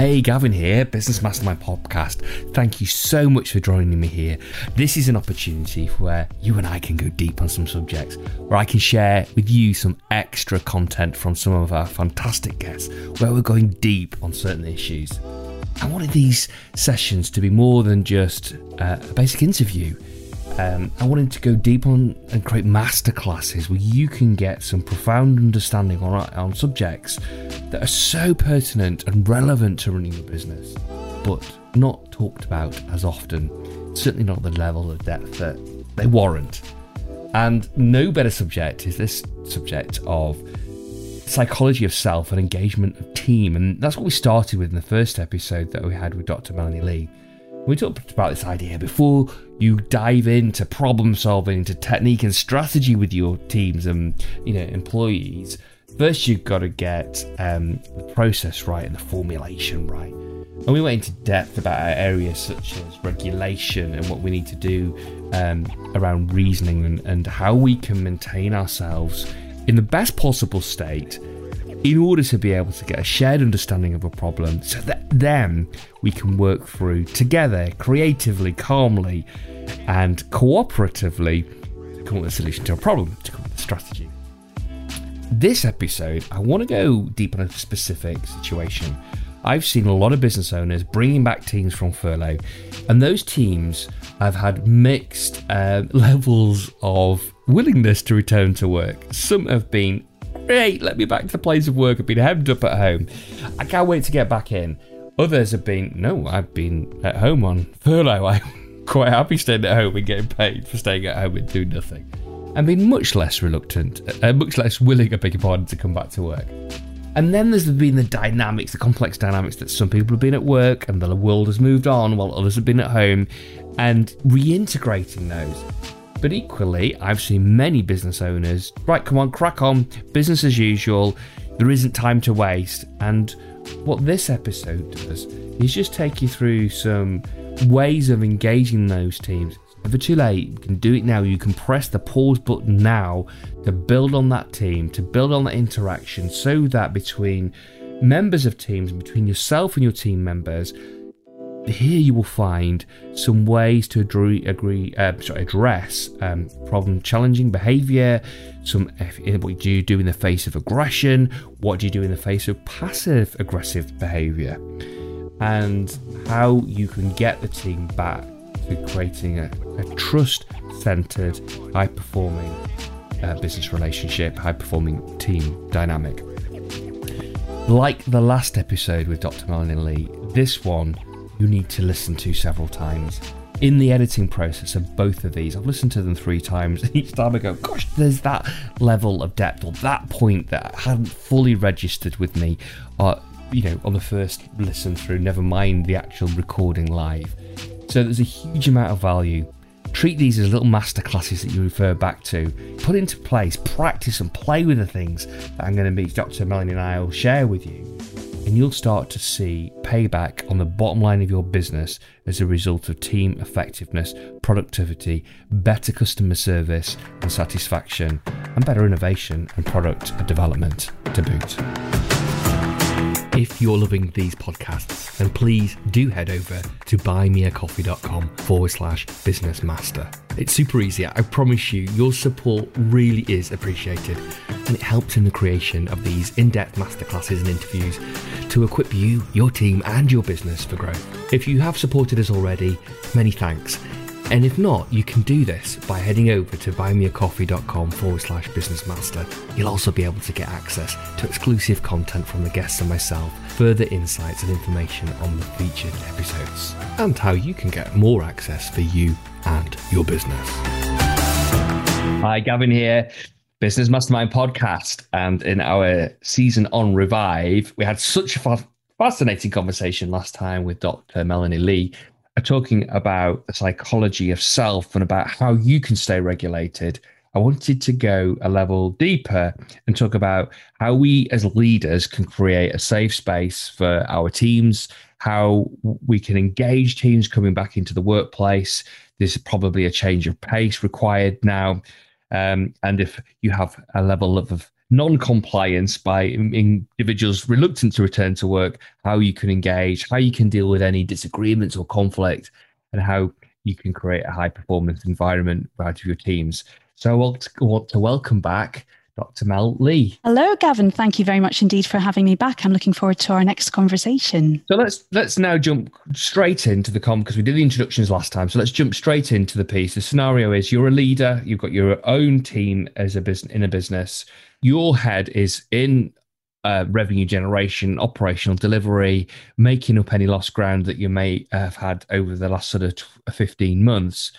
Hey, Gavin here, Business Mastermind Podcast. Thank you so much for joining me here. This is an opportunity where you and I can go deep on some subjects, where I can share with you some extra content from some of our fantastic guests, where we're going deep on certain issues. I wanted these sessions to be more than just uh, a basic interview. Um, I wanted to go deep on and create masterclasses where you can get some profound understanding on, on subjects that are so pertinent and relevant to running your business, but not talked about as often. Certainly not the level of depth that they warrant. And no better subject is this subject of psychology of self and engagement of team. And that's what we started with in the first episode that we had with Dr. Melanie Lee. We talked about this idea before you dive into problem solving, into technique and strategy with your teams and you know employees. First, you've got to get um, the process right and the formulation right. And we went into depth about areas such as regulation and what we need to do um, around reasoning and, and how we can maintain ourselves in the best possible state in order to be able to get a shared understanding of a problem so that then we can work through together creatively, calmly, and cooperatively to come up with a solution to a problem, to come up with a strategy. This episode, I want to go deep on a specific situation. I've seen a lot of business owners bringing back teams from furlough, and those teams have had mixed uh, levels of willingness to return to work. Some have been great, let me back to the place of work. I've been hemmed up at home. I can't wait to get back in. Others have been, no, I've been at home on furlough. I'm quite happy staying at home and getting paid for staying at home and doing nothing. And been much less reluctant, uh, much less willing, I beg your pardon, to come back to work. And then there's been the dynamics, the complex dynamics that some people have been at work and the world has moved on while others have been at home and reintegrating those. But equally, I've seen many business owners, right, come on, crack on, business as usual, there isn't time to waste. And what this episode does is just take you through some ways of engaging those teams. It's never too late, you can do it now. You can press the pause button now to build on that team, to build on that interaction so that between members of teams, between yourself and your team members, here you will find some ways to agree, agree uh, sorry, address um, problem challenging behavior. Some what do you do in the face of aggression? What do you do in the face of passive aggressive behavior? And how you can get the team back to creating a, a trust centered, high performing uh, business relationship, high performing team dynamic. Like the last episode with Dr. Melanie Lee, this one you need to listen to several times. In the editing process of both of these, I've listened to them three times, each time I go, gosh, there's that level of depth or that point that I hadn't fully registered with me, uh, you know, on the first listen through, never mind the actual recording live. So there's a huge amount of value. Treat these as little masterclasses that you refer back to. Put into place, practice, and play with the things that I'm going to be, Dr. Melanie and I will share with you and you'll start to see payback on the bottom line of your business as a result of team effectiveness, productivity, better customer service and satisfaction, and better innovation and product development to boot. If you're loving these podcasts, then please do head over to buymeacoffee.com forward slash business master. It's super easy. I promise you, your support really is appreciated and it helps in the creation of these in depth masterclasses and interviews to equip you, your team, and your business for growth. If you have supported us already, many thanks. And if not, you can do this by heading over to buymeacoffee.com forward slash businessmaster. You'll also be able to get access to exclusive content from the guests and myself, further insights and information on the featured episodes, and how you can get more access for you and your business. Hi, Gavin here. Business Mastermind podcast. And in our season on Revive, we had such a fascinating conversation last time with Dr. Melanie Lee talking about the psychology of self and about how you can stay regulated, I wanted to go a level deeper and talk about how we as leaders can create a safe space for our teams, how we can engage teams coming back into the workplace. There's probably a change of pace required now. Um, and if you have a level of non-compliance by individuals reluctant to return to work, how you can engage, how you can deal with any disagreements or conflict, and how you can create a high performance environment out of your teams. So I want to, want to welcome back Dr. Mel Lee. Hello, Gavin. Thank you very much indeed for having me back. I'm looking forward to our next conversation. So let's let's now jump straight into the com because we did the introductions last time. So let's jump straight into the piece. The scenario is you're a leader, you've got your own team as a business in a business. Your head is in uh, revenue generation, operational delivery, making up any lost ground that you may have had over the last sort of 15 months.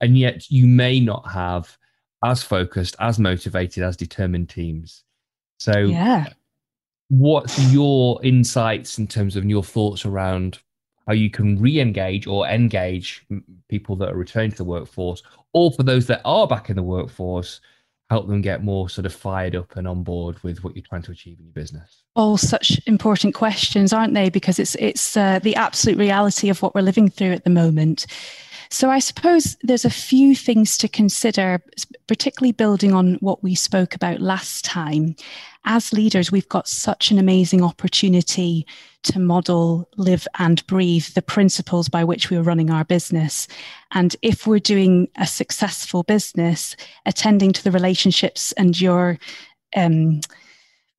And yet you may not have as focused, as motivated, as determined teams. So, yeah. what's your insights in terms of your thoughts around how you can re-engage or engage people that are returning to the workforce, or for those that are back in the workforce, help them get more sort of fired up and on board with what you're trying to achieve in your business? All such important questions, aren't they? Because it's it's uh, the absolute reality of what we're living through at the moment. So I suppose there's a few things to consider, particularly building on what we spoke about last time. As leaders, we've got such an amazing opportunity to model, live, and breathe the principles by which we are running our business. And if we're doing a successful business, attending to the relationships and your um,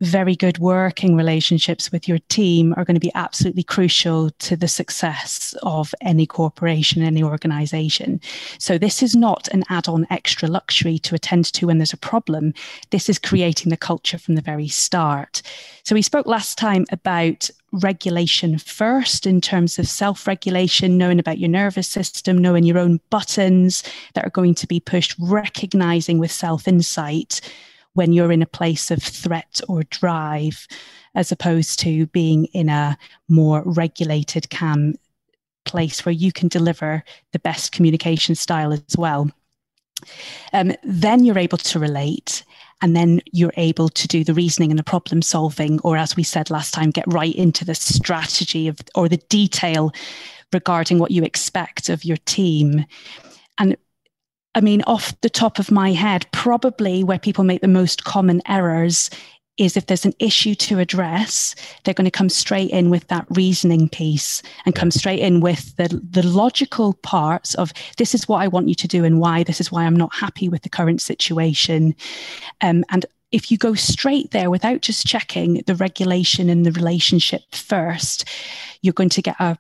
very good working relationships with your team are going to be absolutely crucial to the success of any corporation, any organization. So, this is not an add on extra luxury to attend to when there's a problem. This is creating the culture from the very start. So, we spoke last time about regulation first in terms of self regulation, knowing about your nervous system, knowing your own buttons that are going to be pushed, recognizing with self insight when you're in a place of threat or drive, as opposed to being in a more regulated, calm place where you can deliver the best communication style as well. Um, then you're able to relate and then you're able to do the reasoning and the problem solving or as we said last time get right into the strategy of or the detail regarding what you expect of your team and I mean, off the top of my head, probably where people make the most common errors is if there's an issue to address, they're going to come straight in with that reasoning piece and come straight in with the, the logical parts of this is what I want you to do and why, this is why I'm not happy with the current situation. Um, and if you go straight there without just checking the regulation and the relationship first, you're going to get a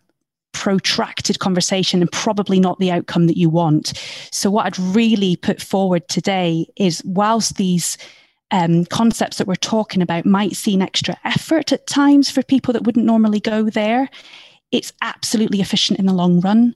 protracted conversation and probably not the outcome that you want. So, what I'd really put forward today is whilst these um, concepts that we're talking about might seem extra effort at times for people that wouldn't normally go there, it's absolutely efficient in the long run.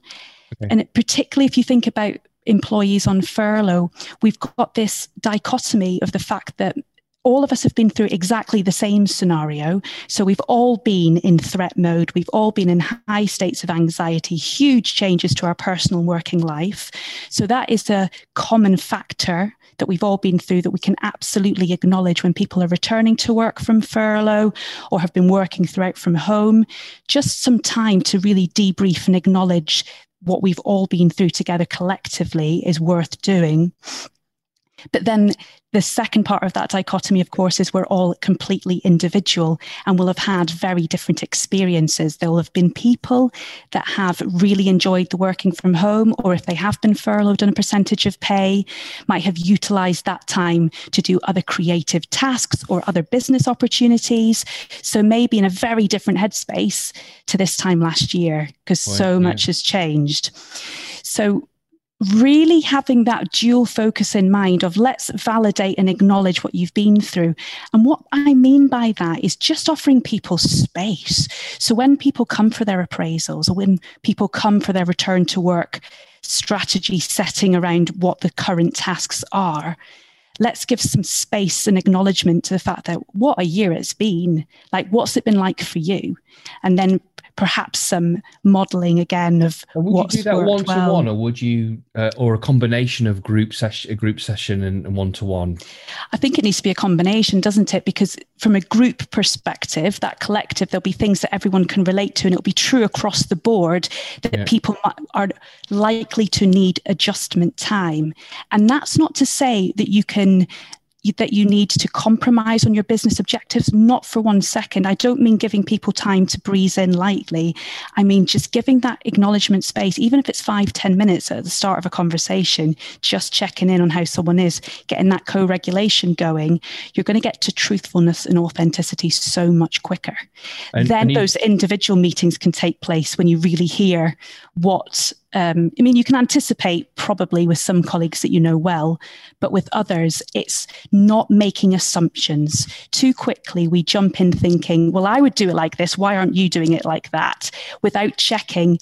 Okay. And it, particularly if you think about employees on furlough, we've got this dichotomy of the fact that all of us have been through exactly the same scenario. So we've all been in threat mode. We've all been in high states of anxiety, huge changes to our personal working life. So that is a common factor that we've all been through that we can absolutely acknowledge when people are returning to work from furlough or have been working throughout from home. Just some time to really debrief and acknowledge what we've all been through together collectively is worth doing. But then the second part of that dichotomy, of course, is we're all completely individual and will have had very different experiences. There will have been people that have really enjoyed the working from home, or if they have been furloughed on a percentage of pay, might have utilized that time to do other creative tasks or other business opportunities. So maybe in a very different headspace to this time last year, because so yeah. much has changed. So really having that dual focus in mind of let's validate and acknowledge what you've been through. And what I mean by that is just offering people space. So when people come for their appraisals or when people come for their return to work strategy setting around what the current tasks are, let's give some space and acknowledgement to the fact that what a year it's been. Like, what's it been like for you? And then perhaps some modelling again of would what's you do that one to one, or would you, uh, or a combination of group session, a group session, and one to one? I think it needs to be a combination, doesn't it? Because from a group perspective, that collective, there'll be things that everyone can relate to, and it'll be true across the board that yeah. people are likely to need adjustment time. And that's not to say that you can that you need to compromise on your business objectives not for one second. I don't mean giving people time to breeze in lightly. I mean just giving that acknowledgement space even if it's five ten minutes at the start of a conversation just checking in on how someone is getting that co-regulation going you're going to get to truthfulness and authenticity so much quicker. And, then and those individual meetings can take place when you really hear what um, I mean, you can anticipate probably with some colleagues that you know well, but with others, it's not making assumptions. Too quickly, we jump in thinking, well, I would do it like this. Why aren't you doing it like that? Without checking.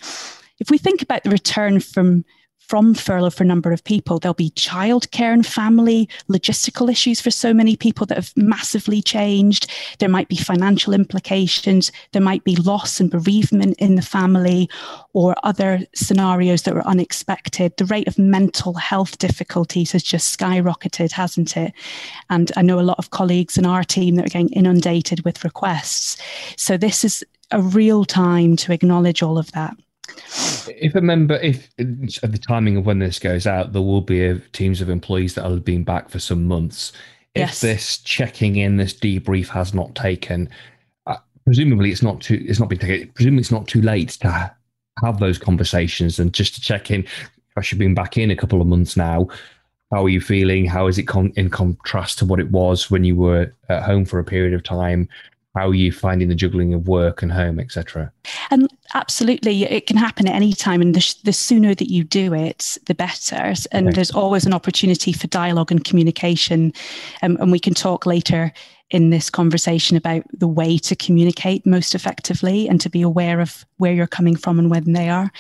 If we think about the return from from furlough for a number of people. There'll be childcare and family, logistical issues for so many people that have massively changed. There might be financial implications. There might be loss and bereavement in the family or other scenarios that were unexpected. The rate of mental health difficulties has just skyrocketed, hasn't it? And I know a lot of colleagues in our team that are getting inundated with requests. So this is a real time to acknowledge all of that. If a member, if at the timing of when this goes out, there will be a, teams of employees that have been back for some months. If yes. this checking in, this debrief has not taken, uh, presumably it's not too, it's not been taken. Presumably it's not too late to have those conversations and just to check in. Gosh, you've been back in a couple of months now. How are you feeling? How is it con- in contrast to what it was when you were at home for a period of time? how are you finding the juggling of work and home etc and absolutely. It can happen at any time and the, the sooner that you do it the better. And okay. there's always an opportunity for dialogue and communication um, and we can talk later in this conversation about the way to communicate most effectively and to be aware of where you're coming from and when they are.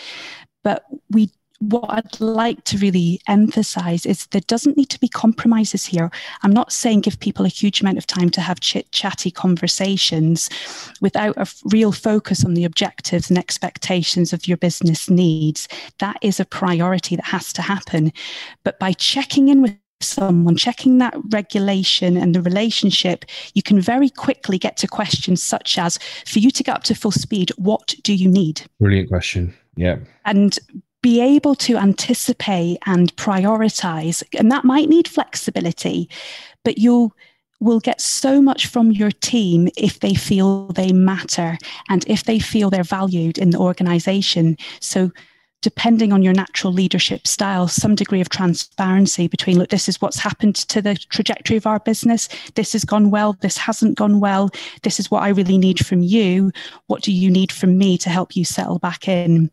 But we what I'd like to really emphasize is there doesn't need to be compromises here. I'm not saying give people a huge amount of time to have chit chatty conversations without a real focus on the objectives and expectations of your business needs. That is a priority that has to happen. But by checking in with someone, checking that regulation and the relationship, you can very quickly get to questions such as for you to get up to full speed, what do you need? Brilliant question. Yeah. And be able to anticipate and prioritize. And that might need flexibility, but you'll will get so much from your team if they feel they matter and if they feel they're valued in the organization. So depending on your natural leadership style, some degree of transparency between, look, this is what's happened to the trajectory of our business. This has gone well. This hasn't gone well. This is what I really need from you. What do you need from me to help you settle back in?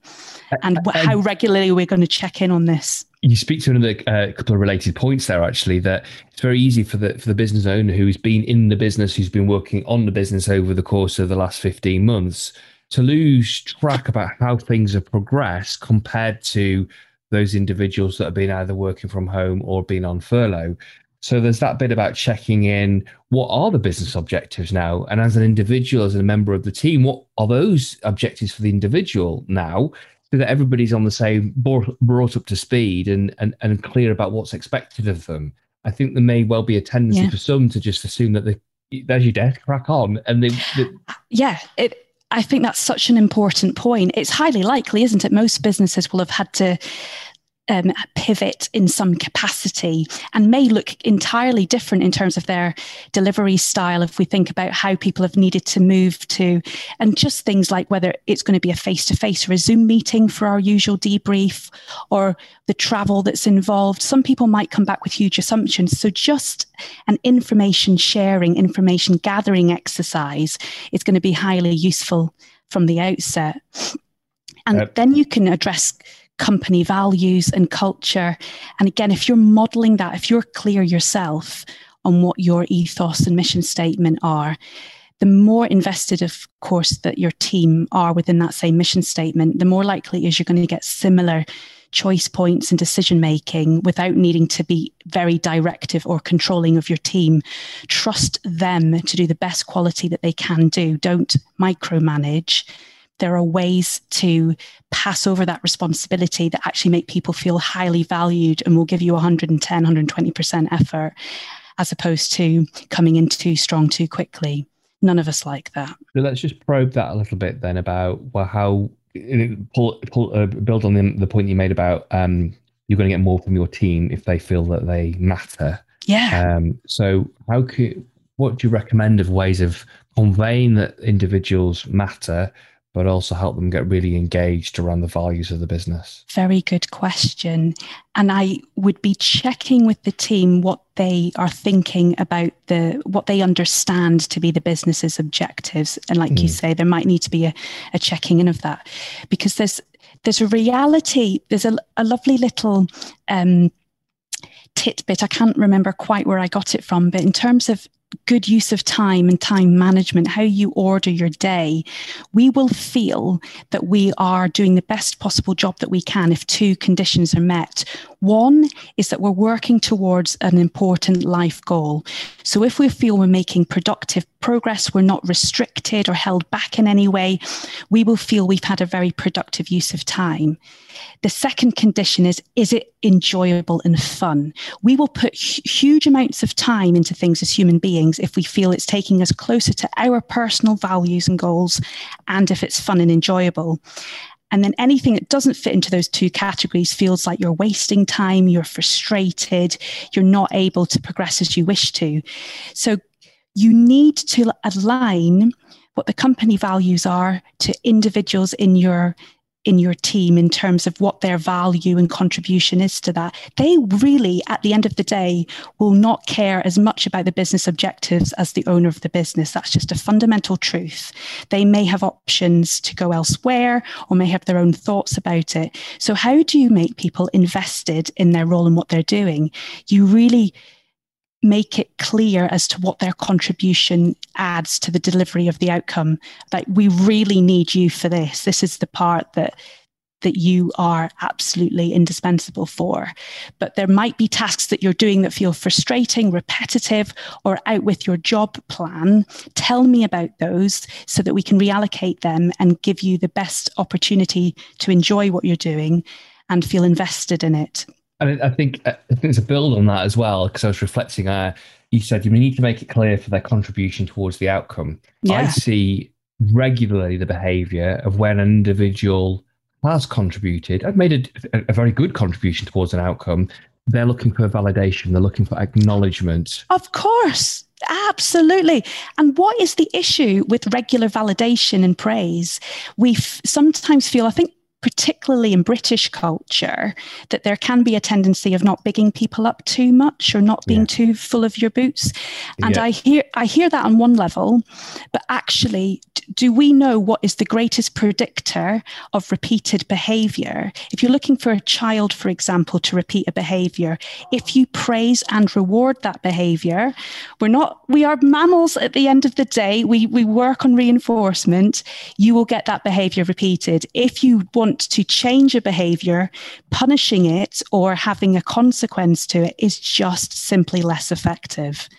And how regularly we're going to check in on this. You speak to another uh, couple of related points there, actually, that it's very easy for the for the business owner who's been in the business, who's been working on the business over the course of the last 15 months to lose track about how things have progressed compared to those individuals that have been either working from home or been on furlough. So there's that bit about checking in. What are the business objectives now? And as an individual, as a member of the team, what are those objectives for the individual now? So that everybody's on the same brought up to speed and, and, and clear about what's expected of them. I think there may well be a tendency yeah. for some to just assume that they, there's your desk, crack on, and they, they yeah, it I think that's such an important point. It's highly likely, isn't it? Most businesses will have had to um, pivot in some capacity and may look entirely different in terms of their delivery style if we think about how people have needed to move to. And just things like whether it's going to be a face-to-face or a zoom meeting for our usual debrief or the travel that's involved. Some people might come back with huge assumptions. So just an information sharing information gathering exercise is going to be highly useful from the outset. And then you can address company values and culture. And again, if you're modeling that, if you're clear yourself on what your ethos and mission statement are, the more invested, of course, that your team are within that same mission statement, the more likely is you're going to get similar choice points and decision making without needing to be very directive or controlling of your team. Trust them to do the best quality that they can do. Don't micromanage there are ways to pass over that responsibility that actually make people feel highly valued and will give you 110, 120% effort, as opposed to coming in too strong too quickly. None of us like that. So let's just probe that a little bit then about well, how pull, pull, uh, build on the, the point you made about um, you're going to get more from your team if they feel that they matter. Yeah. Um, so how could what do you recommend of ways of conveying that individuals matter, but also help them get really engaged around the values of the business? Very good question. And I would be checking with the team what they are thinking about the what they understand to be the business's objectives. And like mm. you say, there might need to be a, a checking in of that. Because there's there's a reality, there's a, a lovely little um, tidbit. I can't remember quite where I got it from, but in terms of good use of time and time management, how you order your day, we will feel that we are doing the best possible job that we can if two conditions are met. One is that we're working towards an important life goal. So if we feel we're making productive progress, we're not restricted or held back in any way, we will feel we've had a very productive use of time. The second condition is is it enjoyable and fun? We will put huge amounts of time into things as human beings if we feel it's taking us closer to our personal values and goals and if it's fun and enjoyable. And then anything that doesn't fit into those two categories feels like you're wasting time, you're frustrated, you're not able to progress as you wish to. So you need to align what the company values are to individuals in your in your team in terms of what their value and contribution is to that. They really, at the end of the day, will not care as much about the business objectives as the owner of the business. That's just a fundamental truth. They may have options to go elsewhere or may have their own thoughts about it. So, how do you make people invested in their role and what they're doing? You really make it clear as to what their contribution adds to the delivery of the outcome. Like we really need you for this. This is the part that that you are absolutely indispensable for. But there might be tasks that you're doing that feel frustrating repetitive or out with your job plan. Tell me about those so that we can reallocate them and give you the best opportunity to enjoy what you're doing and feel invested in it and I think I think it's a build on that as well because I was reflecting. Uh, you said you need to make it clear for their contribution towards the outcome. Yeah. I see regularly the behaviour of when an individual has contributed, I've made a, a very good contribution towards an outcome. They're looking for validation. They're looking for acknowledgement. Of course. Absolutely. And what is the issue with regular validation and praise? We sometimes feel, I think particularly in British culture, that there can be a tendency of not bigging people up too much or not being yeah. too full of your boots. And yeah. I hear I hear that on one level, but actually, do we know what is the greatest predictor of repeated behavior? If you're looking for a child, for example, to repeat a behavior, if you praise and reward that behavior, we're not we are mammals at the end of the day. We we work on reinforcement. You will get that behavior repeated. If you want want to change a behavior, punishing it or having a consequence to it is just simply less effective.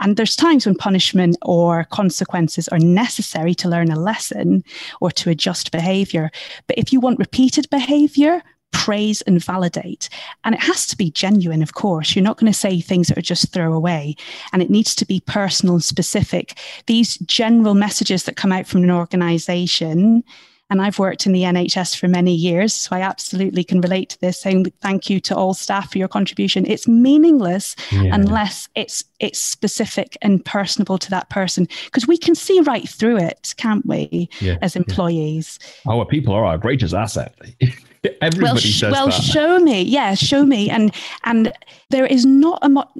And there's times when punishment or consequences are necessary to learn a lesson or to adjust behavior. But if you want repeated behavior, praise and validate. And it has to be genuine, of course. You're not going to say things that are just throw away. And it needs to be personal and specific. These general messages that come out from an organization and I've worked in the NHS for many years, so I absolutely can relate to this. Saying thank you to all staff for your contribution. It's meaningless yeah. unless it's it's specific and personable to that person, because we can see right through it, can't we, yeah. as employees? Oh, our people are our greatest asset. Everybody well, sh- well, that. show me, yeah, show me, and and there is not a mo-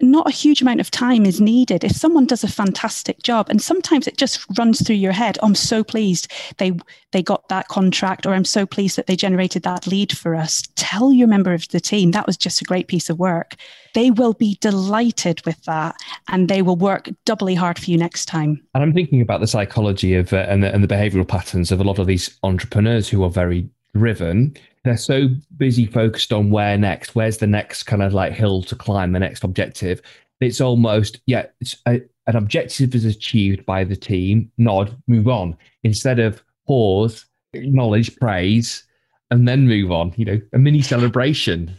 not a huge amount of time is needed. If someone does a fantastic job, and sometimes it just runs through your head, I'm so pleased they they got that contract, or I'm so pleased that they generated that lead for us. Tell your member of the team that was just a great piece of work. They will be delighted with that, and they will work doubly hard for you next time. And I'm thinking about the psychology of uh, and the, and the behavioural patterns of a lot of these entrepreneurs who are very driven they're so busy focused on where next where's the next kind of like hill to climb the next objective. It's almost yeah it's a, an objective is achieved by the team nod move on. Instead of pause acknowledge praise and then move on you know a mini celebration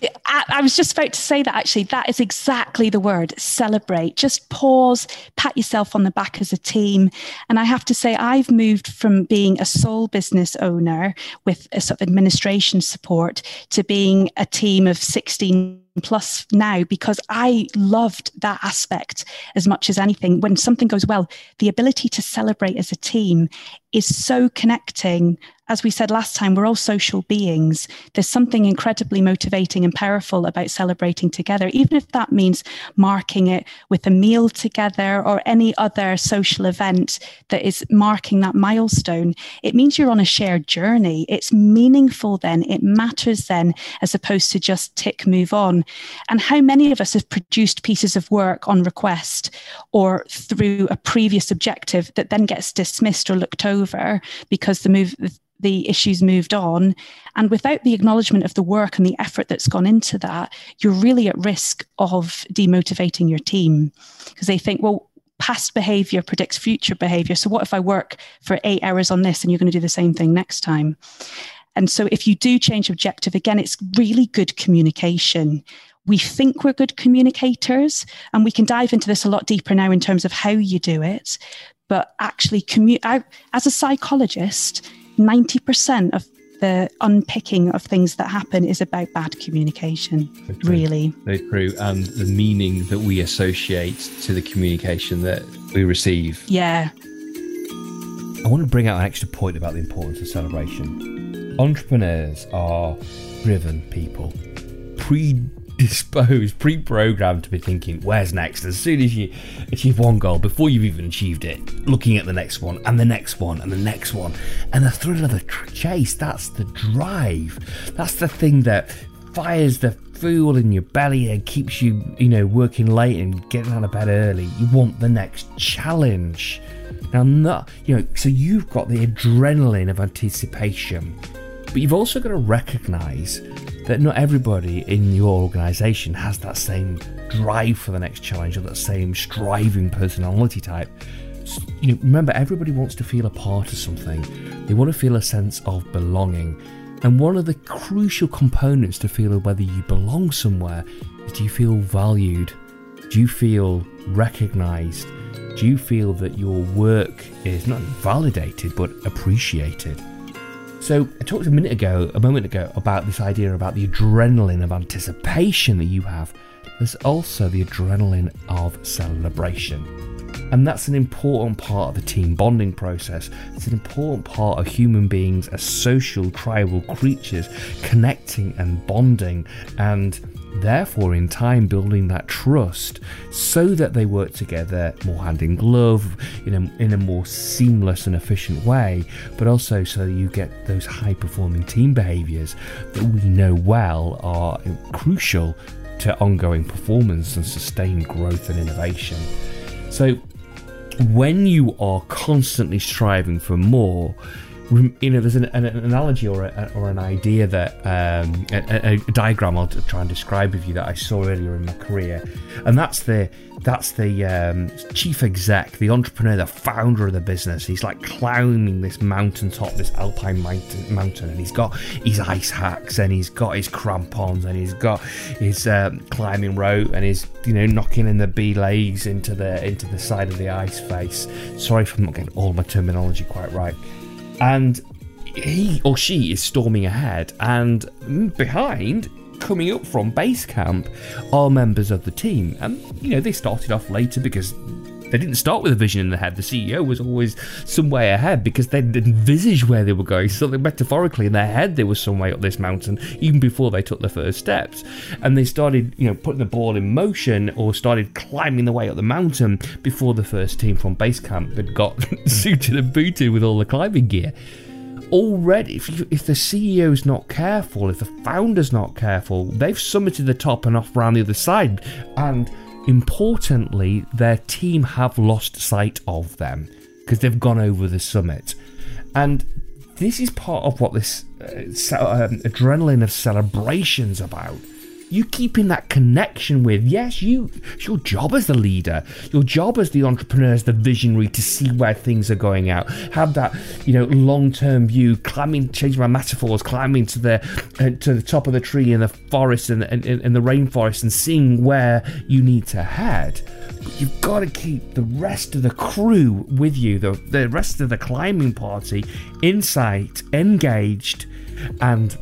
I was just about to say that actually, that is exactly the word celebrate. Just pause, pat yourself on the back as a team. And I have to say, I've moved from being a sole business owner with a sort of administration support to being a team of 16 plus now because I loved that aspect as much as anything. When something goes well, the ability to celebrate as a team is so connecting as we said last time, we're all social beings. There's something incredibly motivating and powerful about celebrating together, even if that means marking it with a meal together or any other social event that is marking that milestone. It means you're on a shared journey. It's meaningful then, it matters then, as opposed to just tick, move on. And how many of us have produced pieces of work on request or through a previous objective that then gets dismissed or looked over because the move the issues moved on. And without the acknowledgement of the work and the effort that's gone into that, you're really at risk of demotivating your team because they think, well, past behavior predicts future behavior. So, what if I work for eight hours on this and you're going to do the same thing next time? And so, if you do change objective, again, it's really good communication. We think we're good communicators, and we can dive into this a lot deeper now in terms of how you do it. But actually, commu- I, as a psychologist, 90% of the unpicking of things that happen is about bad communication, really. Very true. And the meaning that we associate to the communication that we receive. Yeah. I want to bring out an extra point about the importance of celebration. Entrepreneurs are driven people, pre disposed, pre-programmed to be thinking, "Where's next?" As soon as you achieve one goal, before you've even achieved it, looking at the next one and the next one and the next one, and the thrill of the chase. That's the drive. That's the thing that fires the fuel in your belly and keeps you, you know, working late and getting out of bed early. You want the next challenge. Now, not you know, so you've got the adrenaline of anticipation, but you've also got to recognise that not everybody in your organization has that same drive for the next challenge or that same striving personality type. You know, remember, everybody wants to feel a part of something. They want to feel a sense of belonging. And one of the crucial components to feel whether you belong somewhere is do you feel valued? Do you feel recognized? Do you feel that your work is not validated but appreciated? So, I talked a minute ago, a moment ago, about this idea about the adrenaline of anticipation that you have. There's also the adrenaline of celebration. And that's an important part of the team bonding process. It's an important part of human beings as social tribal creatures connecting and bonding and therefore in time building that trust so that they work together more hand in glove in a, in a more seamless and efficient way but also so you get those high performing team behaviors that we know well are crucial to ongoing performance and sustained growth and innovation. So when you are constantly striving for more you know, there's an, an analogy or, a, or an idea that um, a, a, diagram I'll try and describe with you that I saw earlier in my career, and that's the that's the um, chief exec, the entrepreneur, the founder of the business. He's like climbing this mountaintop, this alpine mountain, mountain, and he's got his ice axe, and he's got his crampons, and he's got his um, climbing rope, and he's you know knocking in the belays into the into the side of the ice face. Sorry if I'm not getting all my terminology quite right and he or she is storming ahead, and mm, behind, coming up from base camp, are members of the team. And you know, they started off later because they didn't start with a vision in their head. The CEO was always some way ahead because they'd envisaged where they were going. So metaphorically, in their head, they were some way up this mountain even before they took the first steps. And they started, you know, putting the ball in motion or started climbing the way up the mountain before the first team from base camp had got suited and booted with all the climbing gear already, if, you, if the CEO's not careful, if the founder's not careful, they've summited the top and off around the other side. And Importantly, their team have lost sight of them because they've gone over the summit. And this is part of what this uh, um, adrenaline of celebration's about you keeping that connection with yes you it's your job as the leader. Your job as the entrepreneur as the visionary to see where things are going out. Have that you know long-term view climbing changing my metaphors climbing to the uh, to the top of the tree in the forest and, and, and the rainforest and seeing where you need to head. But you've got to keep the rest of the crew with you the, the rest of the climbing party in sight engaged and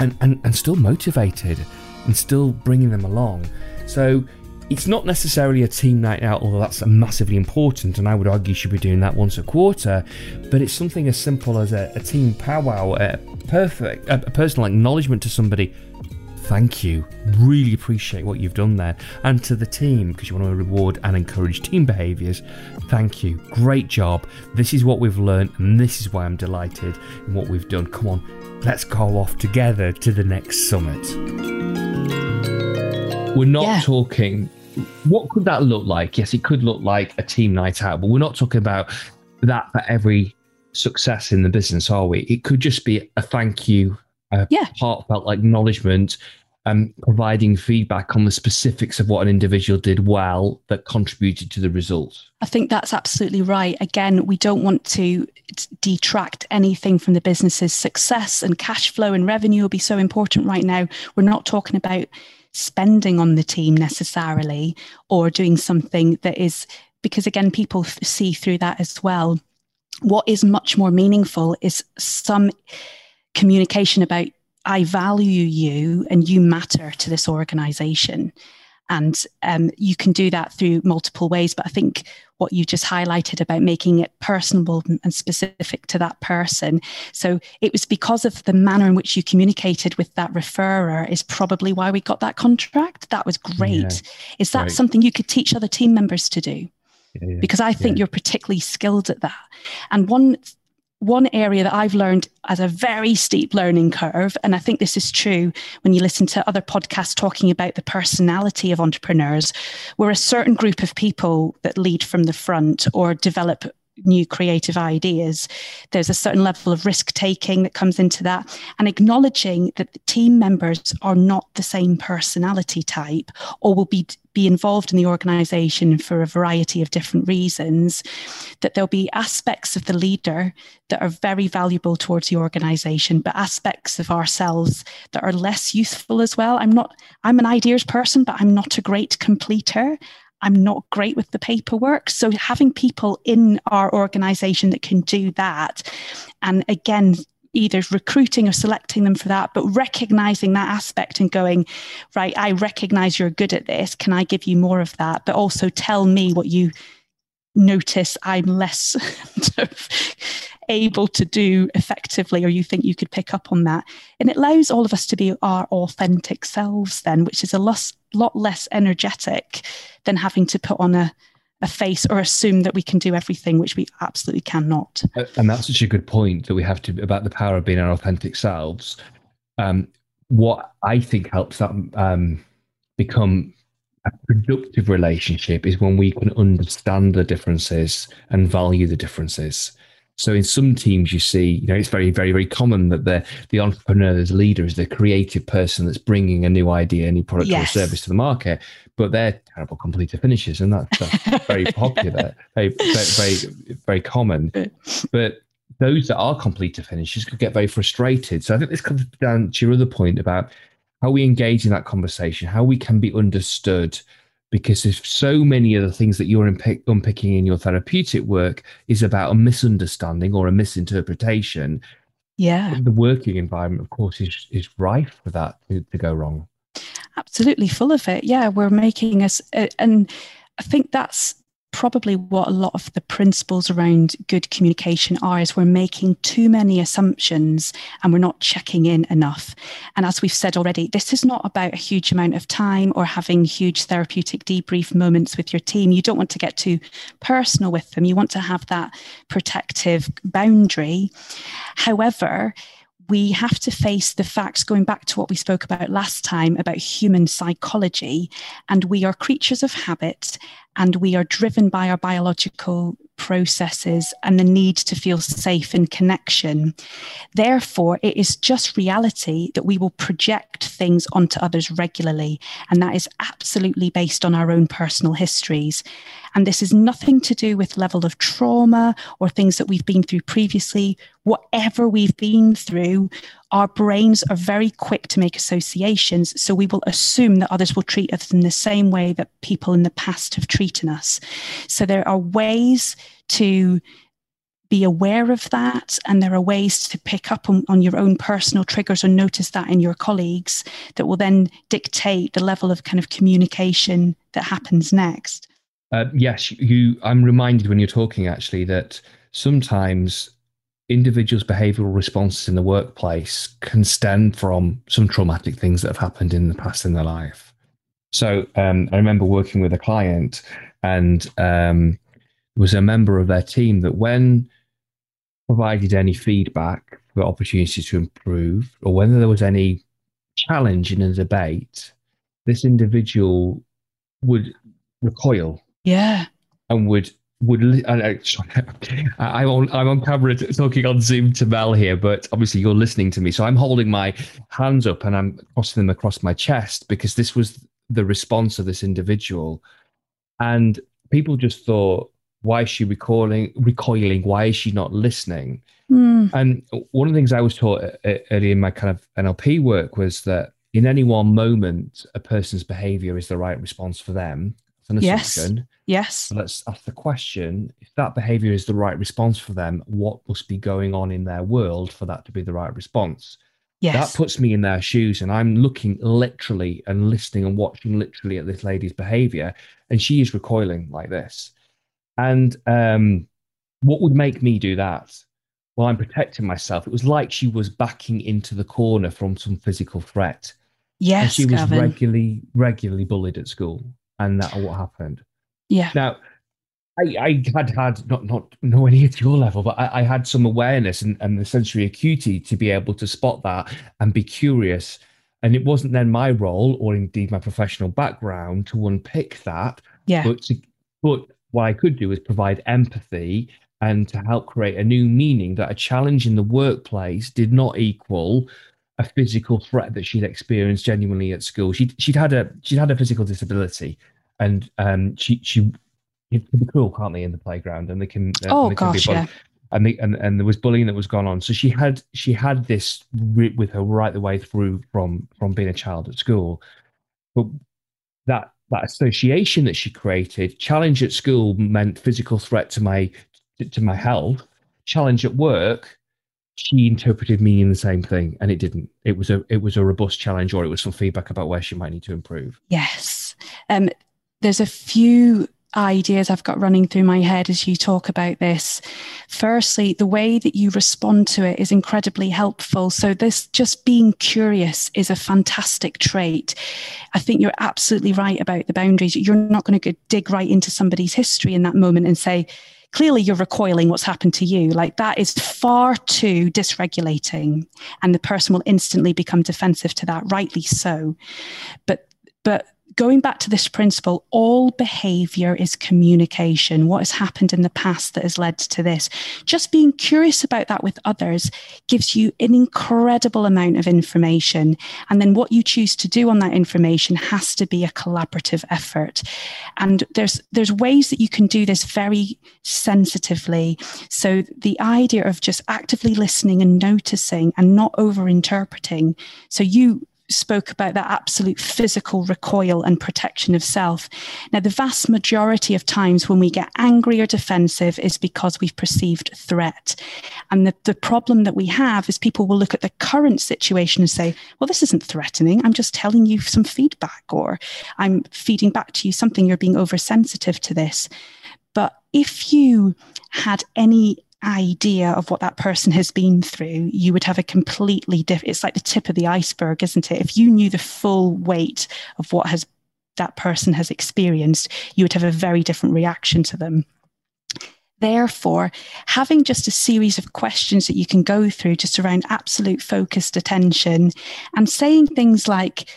and, and, and still motivated and still bringing them along. So it's not necessarily a team night out, although that's massively important, and I would argue you should be doing that once a quarter. But it's something as simple as a, a team powwow, a perfect, a, a personal acknowledgement to somebody. Thank you. Really appreciate what you've done there. And to the team, because you want to reward and encourage team behaviours, thank you. Great job. This is what we've learned, and this is why I'm delighted in what we've done. Come on, let's go off together to the next summit. We're not yeah. talking what could that look like? Yes, it could look like a team night out, but we're not talking about that for every success in the business, are we? It could just be a thank you, a yeah. heartfelt acknowledgement, um, providing feedback on the specifics of what an individual did well that contributed to the result. I think that's absolutely right. Again, we don't want to detract anything from the business's success and cash flow and revenue will be so important right now. We're not talking about spending on the team necessarily or doing something that is because again people see through that as well what is much more meaningful is some communication about i value you and you matter to this organization and um, you can do that through multiple ways. But I think what you just highlighted about making it personable and specific to that person. So it was because of the manner in which you communicated with that referrer, is probably why we got that contract. That was great. Yeah, is that right. something you could teach other team members to do? Yeah, yeah, because I think you're particularly skilled at that. And one one area that I've learned as a very steep learning curve, and I think this is true when you listen to other podcasts talking about the personality of entrepreneurs, we're a certain group of people that lead from the front or develop new creative ideas. There's a certain level of risk taking that comes into that, and acknowledging that the team members are not the same personality type or will be be involved in the organization for a variety of different reasons, that there'll be aspects of the leader that are very valuable towards the organization, but aspects of ourselves that are less useful as well. I'm not, I'm an ideas person, but I'm not a great completer. I'm not great with the paperwork. So having people in our organization that can do that, and again, either recruiting or selecting them for that, but recognizing that aspect and going, right, I recognize you're good at this. Can I give you more of that? But also tell me what you notice I'm less able to do effectively, or you think you could pick up on that. And it allows all of us to be our authentic selves, then, which is a lot, lot less energetic than having to put on a, a face or assume that we can do everything, which we absolutely cannot. And that's such a good point that we have to about the power of being our authentic selves. Um, what I think helps that um, become a productive relationship is when we can understand the differences and value the differences. So in some teams, you see, you know, it's very, very, very common that the the entrepreneur, the leader, is the creative person that's bringing a new idea, a new product yes. or service to the market. But they're terrible completer finishers, and that's, that's very popular, very, very, very, common. But those that are completer finishers could get very frustrated. So I think this comes down to your other point about how we engage in that conversation, how we can be understood because if so many of the things that you're unpick, unpicking in your therapeutic work is about a misunderstanding or a misinterpretation yeah. the working environment of course is is rife for that to, to go wrong. Absolutely full of it. Yeah we're making us uh, and i think that's probably what a lot of the principles around good communication are is we're making too many assumptions and we're not checking in enough. And as we've said already this is not about a huge amount of time or having huge therapeutic debrief moments with your team. You don't want to get too personal with them. You want to have that protective boundary. However we have to face the facts going back to what we spoke about last time about human psychology and we are creatures of habit and we are driven by our biological processes and the need to feel safe in connection. Therefore, it is just reality that we will project things onto others regularly, and that is absolutely based on our own personal histories. And this is nothing to do with level of trauma or things that we've been through previously. Whatever we've been through, our brains are very quick to make associations. So we will assume that others will treat us in the same way that people in the past have treated us. So there are ways to be aware of that. And there are ways to pick up on, on your own personal triggers or notice that in your colleagues that will then dictate the level of kind of communication that happens next. Uh, yes, you. I'm reminded when you're talking actually that sometimes individuals' behavioral responses in the workplace can stem from some traumatic things that have happened in the past in their life. So um, I remember working with a client, and um, was a member of their team that when provided any feedback for opportunities to improve, or whether there was any challenge in a debate, this individual would recoil. Yeah. And would would I, I, am on I'm on camera talking on Zoom to Mel here, but obviously you're listening to me, so I'm holding my hands up and I'm crossing them across my chest because this was the response of this individual, and people just thought, why is she recoiling? Recoiling? Why is she not listening? Mm. And one of the things I was taught early in my kind of NLP work was that in any one moment, a person's behavior is the right response for them. It's an assumption. Yes. Yes. So let's ask the question if that behavior is the right response for them, what must be going on in their world for that to be the right response? Yes. That puts me in their shoes, and I'm looking literally and listening and watching literally at this lady's behavior, and she is recoiling like this. And um, what would make me do that? Well, I'm protecting myself. It was like she was backing into the corner from some physical threat. Yes, and she was Gavin. regularly, regularly bullied at school, and that what happened. Yeah. Now, I, I had had not not nowhere near to your level, but I, I had some awareness and, and the sensory acuity to be able to spot that and be curious. And it wasn't then my role, or indeed my professional background, to unpick that. Yeah. But to, but what I could do is provide empathy and to help create a new meaning that a challenge in the workplace did not equal a physical threat that she'd experienced genuinely at school. She'd she'd had a she'd had a physical disability, and um, she she it can be cruel, can't they, in the playground? And they can uh, oh they gosh, can yeah. And, they, and and there was bullying that was going on. So she had she had this with her right the way through from from being a child at school, but that that association that she created, challenge at school meant physical threat to my to, to my health. Challenge at work, she interpreted meaning the same thing, and it didn't. It was a it was a robust challenge, or it was some feedback about where she might need to improve. Yes, um, there's a few ideas I've got running through my head as you talk about this. Firstly, the way that you respond to it is incredibly helpful. So, this just being curious is a fantastic trait. I think you're absolutely right about the boundaries. You're not going to dig right into somebody's history in that moment and say, clearly you're recoiling what's happened to you. Like that is far too dysregulating. And the person will instantly become defensive to that, rightly so. But but going back to this principle, all behavior is communication. What has happened in the past that has led to this? Just being curious about that with others gives you an incredible amount of information. And then what you choose to do on that information has to be a collaborative effort. And there's there's ways that you can do this very sensitively. So the idea of just actively listening and noticing and not over interpreting. So you spoke about that absolute physical recoil and protection of self. Now, the vast majority of times when we get angry or defensive is because we've perceived threat. And the, the problem that we have is people will look at the current situation and say, well, this isn't threatening. I'm just telling you some feedback, or I'm feeding back to you something. You're being oversensitive to this. But if you had any idea of what that person has been through, you would have a completely different, it's like the tip of the iceberg, isn't it? If you knew the full weight of what has that person has experienced, you would have a very different reaction to them. Therefore, having just a series of questions that you can go through just around absolute focused attention and saying things like,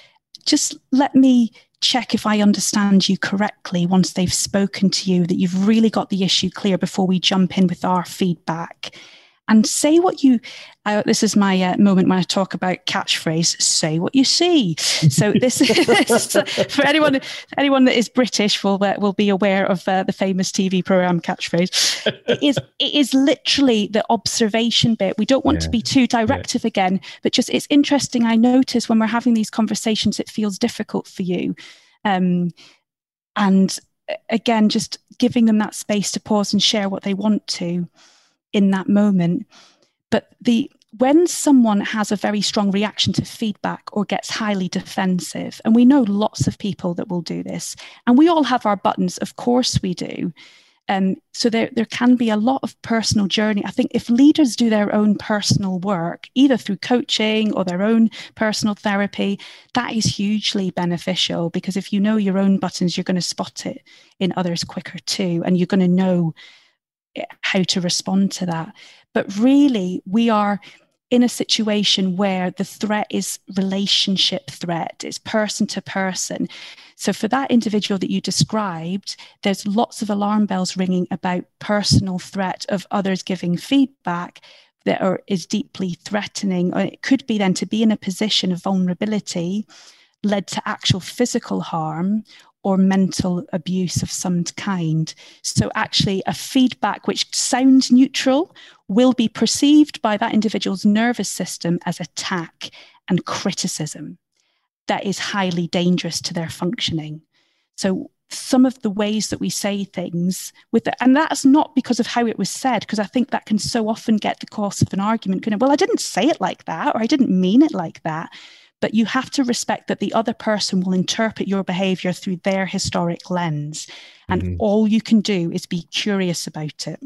just let me check if I understand you correctly once they've spoken to you, that you've really got the issue clear before we jump in with our feedback. And say what you, uh, this is my uh, moment when I talk about catchphrase, say what you see. So this is, for anyone, anyone that is British will, uh, will be aware of uh, the famous TV program catchphrase. It is, it is literally the observation bit. We don't want yeah. to be too directive yeah. again, but just, it's interesting. I notice when we're having these conversations, it feels difficult for you. Um, and again, just giving them that space to pause and share what they want to in that moment. But the when someone has a very strong reaction to feedback or gets highly defensive, and we know lots of people that will do this, and we all have our buttons, of course we do. Um, so there, there can be a lot of personal journey. I think if leaders do their own personal work, either through coaching or their own personal therapy, that is hugely beneficial because if you know your own buttons, you're going to spot it in others quicker too, and you're going to know eh, how to respond to that. But really, we are in a situation where the threat is relationship threat, it's person to person. So for that individual that you described, there's lots of alarm bells ringing about personal threat of others giving feedback that are, is deeply threatening. Or it could be then to be in a position of vulnerability led to actual physical harm or mental abuse of some kind. So, actually, a feedback which sounds neutral will be perceived by that individual's nervous system as attack and criticism that is highly dangerous to their functioning. So, some of the ways that we say things with it, and that's not because of how it was said, because I think that can so often get the course of an argument going, well, I didn't say it like that, or I didn't mean it like that but you have to respect that the other person will interpret your behavior through their historic lens. And mm-hmm. all you can do is be curious about it.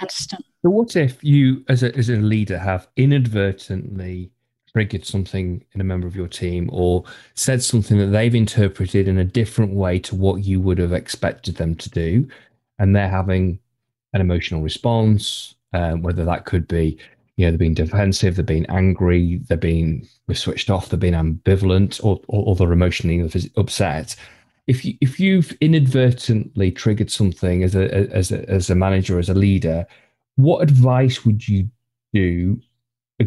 And st- so, what if you, as a, as a leader, have inadvertently triggered something in a member of your team or said something that they've interpreted in a different way to what you would have expected them to do? And they're having an emotional response, um, whether that could be you know, they've been defensive, they've been angry, they're being switched off, they've been ambivalent, or, or, or they're emotionally upset. If you if you've inadvertently triggered something as a as a as a manager, as a leader, what advice would you do?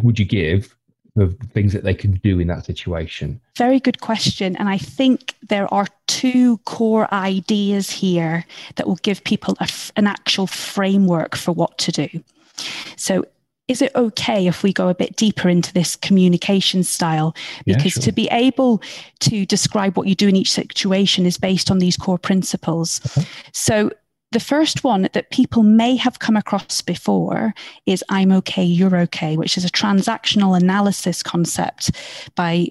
Would you give of things that they can do in that situation? Very good question. And I think there are two core ideas here that will give people an actual framework for what to do. So, is it okay if we go a bit deeper into this communication style? Because yeah, sure. to be able to describe what you do in each situation is based on these core principles. Okay. So the first one that people may have come across before is I'm okay, you're okay, which is a transactional analysis concept by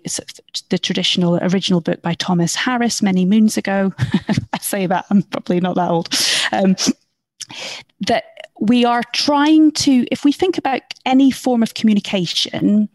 the traditional original book by Thomas Harris many moons ago. I say that, I'm probably not that old. Um, that we are trying to, if we think about any form of communication,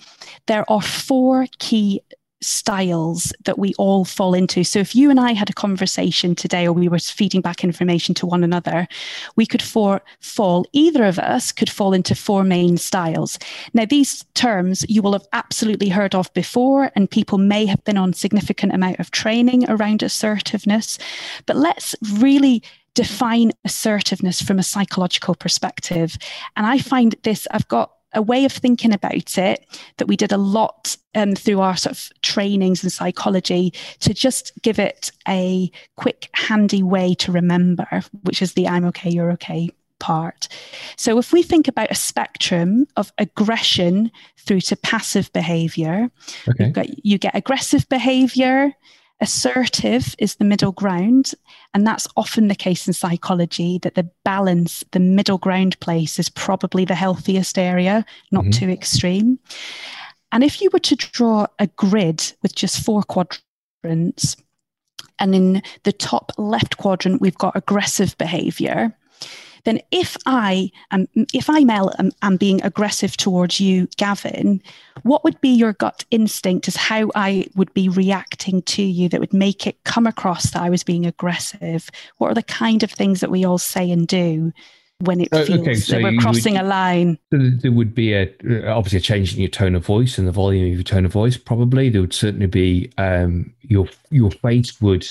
there are four key styles that we all fall into. So if you and I had a conversation today or we were feeding back information to one another, we could for, fall, either of us could fall into four main styles. Now, these terms you will have absolutely heard of before, and people may have been on significant amount of training around assertiveness. But let's really define assertiveness from a psychological perspective. And I find this, I've got a way of thinking about it that we did a lot um, through our sort of trainings in psychology to just give it a quick, handy way to remember, which is the I'm okay, you're okay part. So if we think about a spectrum of aggression through to passive behavior, okay. got, you get aggressive behavior, Assertive is the middle ground. And that's often the case in psychology that the balance, the middle ground place, is probably the healthiest area, not mm-hmm. too extreme. And if you were to draw a grid with just four quadrants, and in the top left quadrant, we've got aggressive behavior then if I am, if I Mel am, am being aggressive towards you, Gavin, what would be your gut instinct as how I would be reacting to you that would make it come across that I was being aggressive? What are the kind of things that we all say and do? when it feels okay, so that we're crossing would, a line. There would be a obviously a change in your tone of voice and the volume of your tone of voice. Probably there would certainly be um, your your face would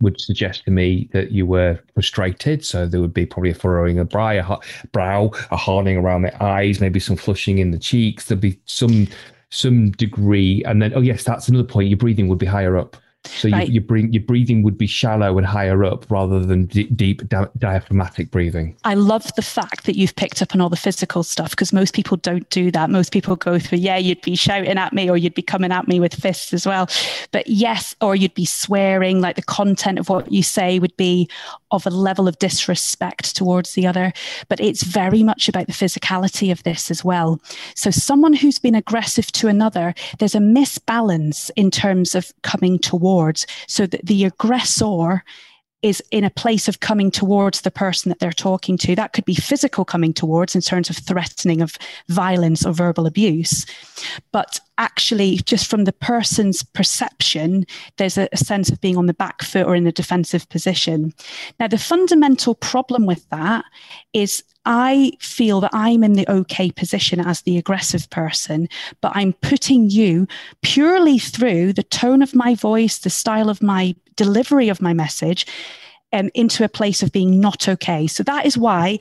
would suggest to me that you were frustrated. So there would be probably a furrowing of brow, a, brow, a hardening around the eyes, maybe some flushing in the cheeks. There'd be some some degree, and then oh yes, that's another point. Your breathing would be higher up. So right. you, your, breathing, your breathing would be shallow and higher up rather than d- deep di- diaphragmatic breathing. I love the fact that you've picked up on all the physical stuff because most people don't do that. Most people go through, yeah, you'd be shouting at me or you'd be coming at me with fists as well. But yes, or you'd be swearing, like the content of what you say would be of a level of disrespect towards the other. But it's very much about the physicality of this as well. So someone who's been aggressive to another, there's a misbalance in terms of coming towards. So that the aggressor is in a place of coming towards the person that they're talking to. That could be physical coming towards in terms of threatening of violence or verbal abuse. But actually, just from the person's perception, there's a, a sense of being on the back foot or in a defensive position. Now, the fundamental problem with that is I feel that I'm in the okay position as the aggressive person, but I'm putting you purely through the tone of my voice, the style of my delivery of my message, um, into a place of being not okay. So that is why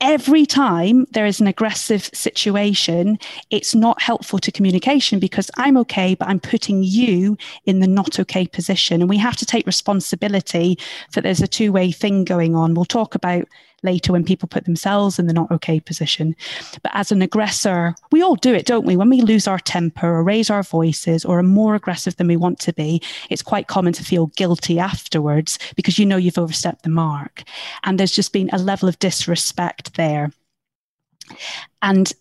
every time there is an aggressive situation, it's not helpful to communication because I'm okay, but I'm putting you in the not okay position. And we have to take responsibility that there's a two way thing going on. We'll talk about later when people put themselves in the not okay position. But as an aggressor, we all do it, don't we? When we lose our temper or raise our voices or are more aggressive than we want to be, it's quite common to feel guilty afterwards because you know you've overstepped the mark. And there's just been a level of disrespect there. And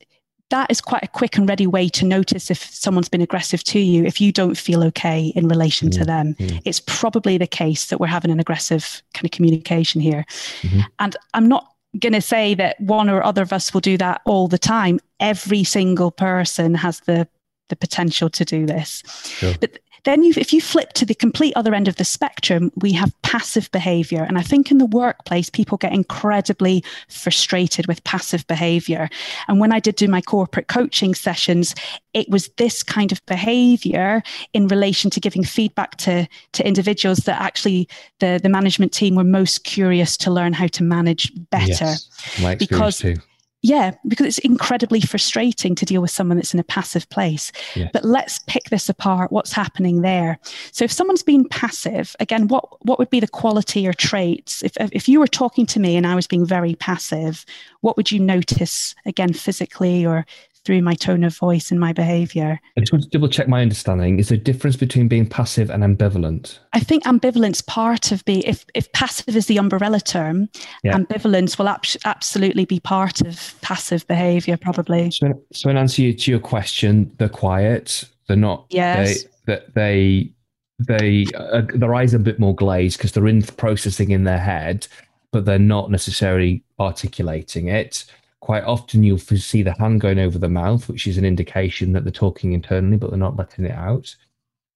that is quite a quick and ready way to notice if someone's been aggressive to you if you don't feel okay in relation mm-hmm. to them mm-hmm. it's probably the case that we're having an aggressive kind of communication here mm-hmm. and i'm not going to say that one or other of us will do that all the time every single person has the the potential to do this sure. but then, you, if you flip to the complete other end of the spectrum, we have passive behavior. And I think in the workplace, people get incredibly frustrated with passive behavior. And when I did do my corporate coaching sessions, it was this kind of behavior in relation to giving feedback to, to individuals that actually the, the management team were most curious to learn how to manage better. Yes, my experience because, too yeah, because it's incredibly frustrating to deal with someone that's in a passive place. Yeah. But let's pick this apart. What's happening there? So, if someone's been passive, again, what what would be the quality or traits? If if you were talking to me and I was being very passive, what would you notice again physically or through my tone of voice and my behavior. I just want to double check my understanding. Is there a difference between being passive and ambivalent? I think ambivalence part of being, if, if passive is the umbrella term, yeah. ambivalence will ab- absolutely be part of passive behavior, probably. So, so in answer to your question, they're quiet, they're not, yes. they, they, they, uh, their eyes are a bit more glazed because they're in processing in their head, but they're not necessarily articulating it quite often you'll see the hand going over the mouth, which is an indication that they're talking internally, but they're not letting it out.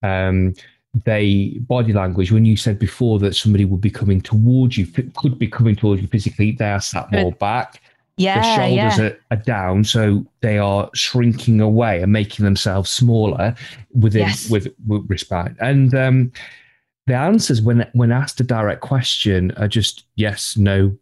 Um, they body language when you said before that somebody would be coming towards you could be coming towards you physically they are sat more back yeah the shoulders yeah. Are, are, down so they are shrinking away and making themselves smaller within yes. with, with respect and um, the answers when when asked a direct question are just yes no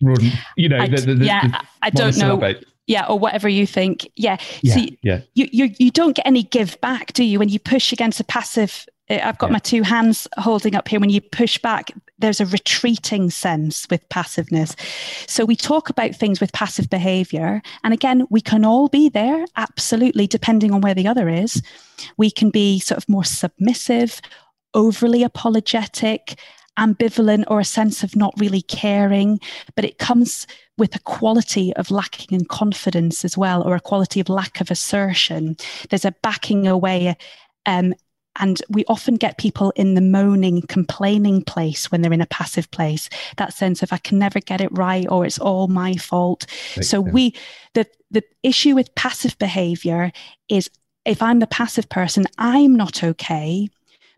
run, you know, the, the, yeah, the I don't know. Yeah, or whatever you think. Yeah. yeah See, yeah. You, you, you don't get any give back, do you? When you push against a passive, eh, I've got yeah. my two hands holding up here. When you push back, there's a retreating sense with passiveness. So we talk about things with passive behavior. And again, we can all be there, absolutely, depending on where the other is. We can be sort of more submissive, overly apologetic, ambivalent or a sense of not really caring, but it comes with a quality of lacking in confidence as well, or a quality of lack of assertion. There's a backing away. Um, and we often get people in the moaning, complaining place when they're in a passive place. That sense of I can never get it right or it's all my fault. Makes so sense. we the the issue with passive behavior is if I'm the passive person, I'm not okay,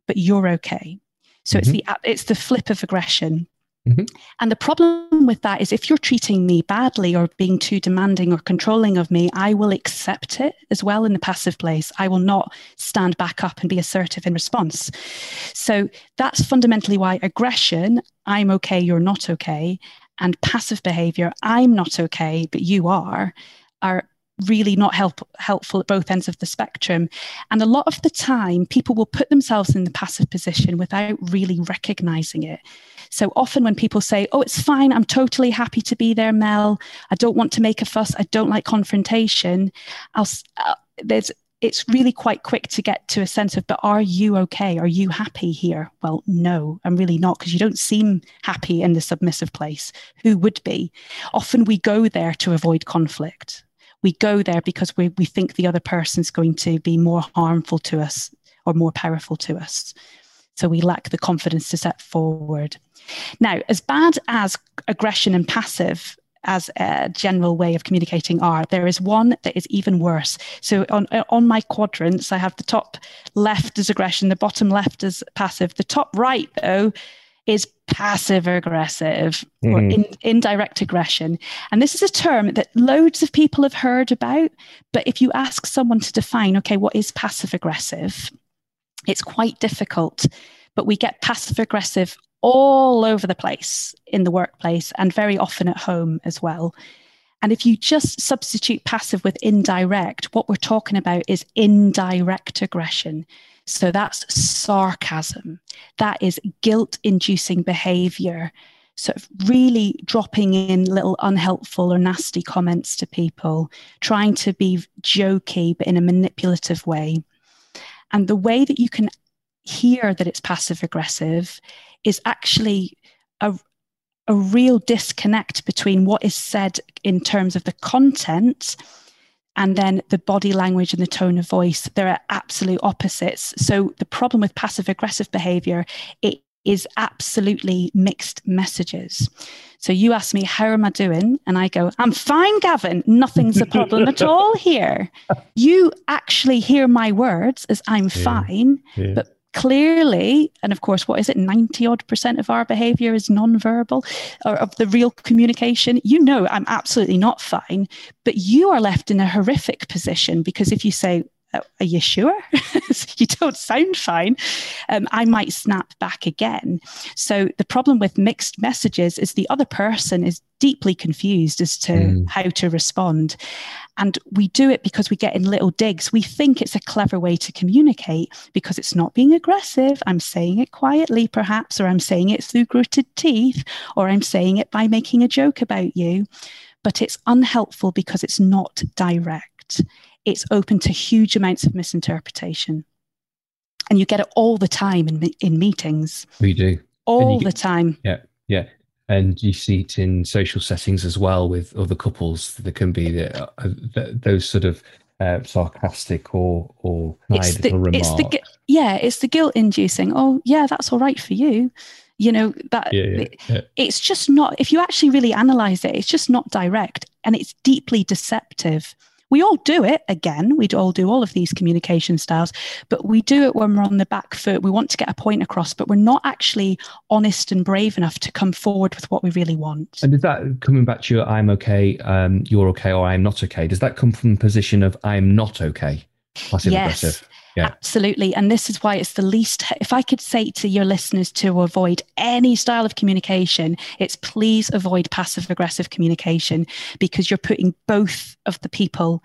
but you're okay. So mm-hmm. it's the it's the flip of aggression. Mm-hmm. And the problem with that is if you're treating me badly or being too demanding or controlling of me, I will accept it as well in the passive place. I will not stand back up and be assertive in response. So that's fundamentally why aggression, I'm okay, you're not okay, and passive behavior, I'm not okay, but you are, are really not help, helpful at both ends of the spectrum. And a lot of the time, people will put themselves in the passive position without really recognizing it. So often, when people say, Oh, it's fine, I'm totally happy to be there, Mel, I don't want to make a fuss, I don't like confrontation, I'll, uh, there's it's really quite quick to get to a sense of, but are you okay? Are you happy here? Well, no, I'm really not, because you don't seem happy in the submissive place. Who would be? Often we go there to avoid conflict. We go there because we, we think the other person's going to be more harmful to us or more powerful to us. So we lack the confidence to step forward. Now, as bad as aggression and passive as a general way of communicating are. There is one that is even worse. So on on my quadrants, I have the top left as aggression, the bottom left as passive. The top right, though, is passive aggressive mm-hmm. or in, indirect aggression. And this is a term that loads of people have heard about. But if you ask someone to define, okay, what is passive aggressive? It's quite difficult. But we get passive aggressive all over the place in the workplace and very often at home as well. And if you just substitute passive with indirect, what we're talking about is indirect aggression. So that's sarcasm, that is guilt inducing behavior. Sort of really dropping in little unhelpful or nasty comments to people, trying to be jokey but in a manipulative way. And the way that you can hear that it's passive aggressive is actually a, a real disconnect between what is said in terms of the content and then the body language and the tone of voice they are absolute opposites. So the problem with passive aggressive behavior it is absolutely mixed messages. So you ask me how am i doing? And i go i'm fine gavin. Nothing's a problem at all here. You actually hear my words as i'm yeah. fine yeah. but clearly, and of course, what is it, 90 odd percent of our behavior is nonverbal or of the real communication. You know, I'm absolutely not fine, but you are left in a horrific position because if you say, uh, are you sure? you don't sound fine. Um, I might snap back again. So the problem with mixed messages is the other person is deeply confused as to mm. how to respond. And we do it because we get in little digs. We think it's a clever way to communicate because it's not being aggressive. I'm saying it quietly, perhaps, or I'm saying it through gritted teeth, or I'm saying it by making a joke about you. But it's unhelpful because it's not direct it's open to huge amounts of misinterpretation. And you get it all the time in, in meetings. We do. All get, the time. Yeah. Yeah. And you see it in social settings as well with other couples. There can be the, uh, the, those sort of uh, sarcastic or or it's the, it's the, yeah, it's the guilt inducing. Oh, yeah, that's all right for you. You know that yeah, yeah, yeah. it's just not. If you actually really analyze it, it's just not direct, and it's deeply deceptive. We all do it again. We all do all of these communication styles, but we do it when we're on the back foot. We want to get a point across, but we're not actually honest and brave enough to come forward with what we really want. And is that coming back to your I'm okay, um, you're okay, or I'm not okay? Does that come from the position of I'm not okay? Passive yes. aggressive. Yeah. Absolutely. And this is why it's the least, if I could say to your listeners to avoid any style of communication, it's please avoid passive aggressive communication because you're putting both of the people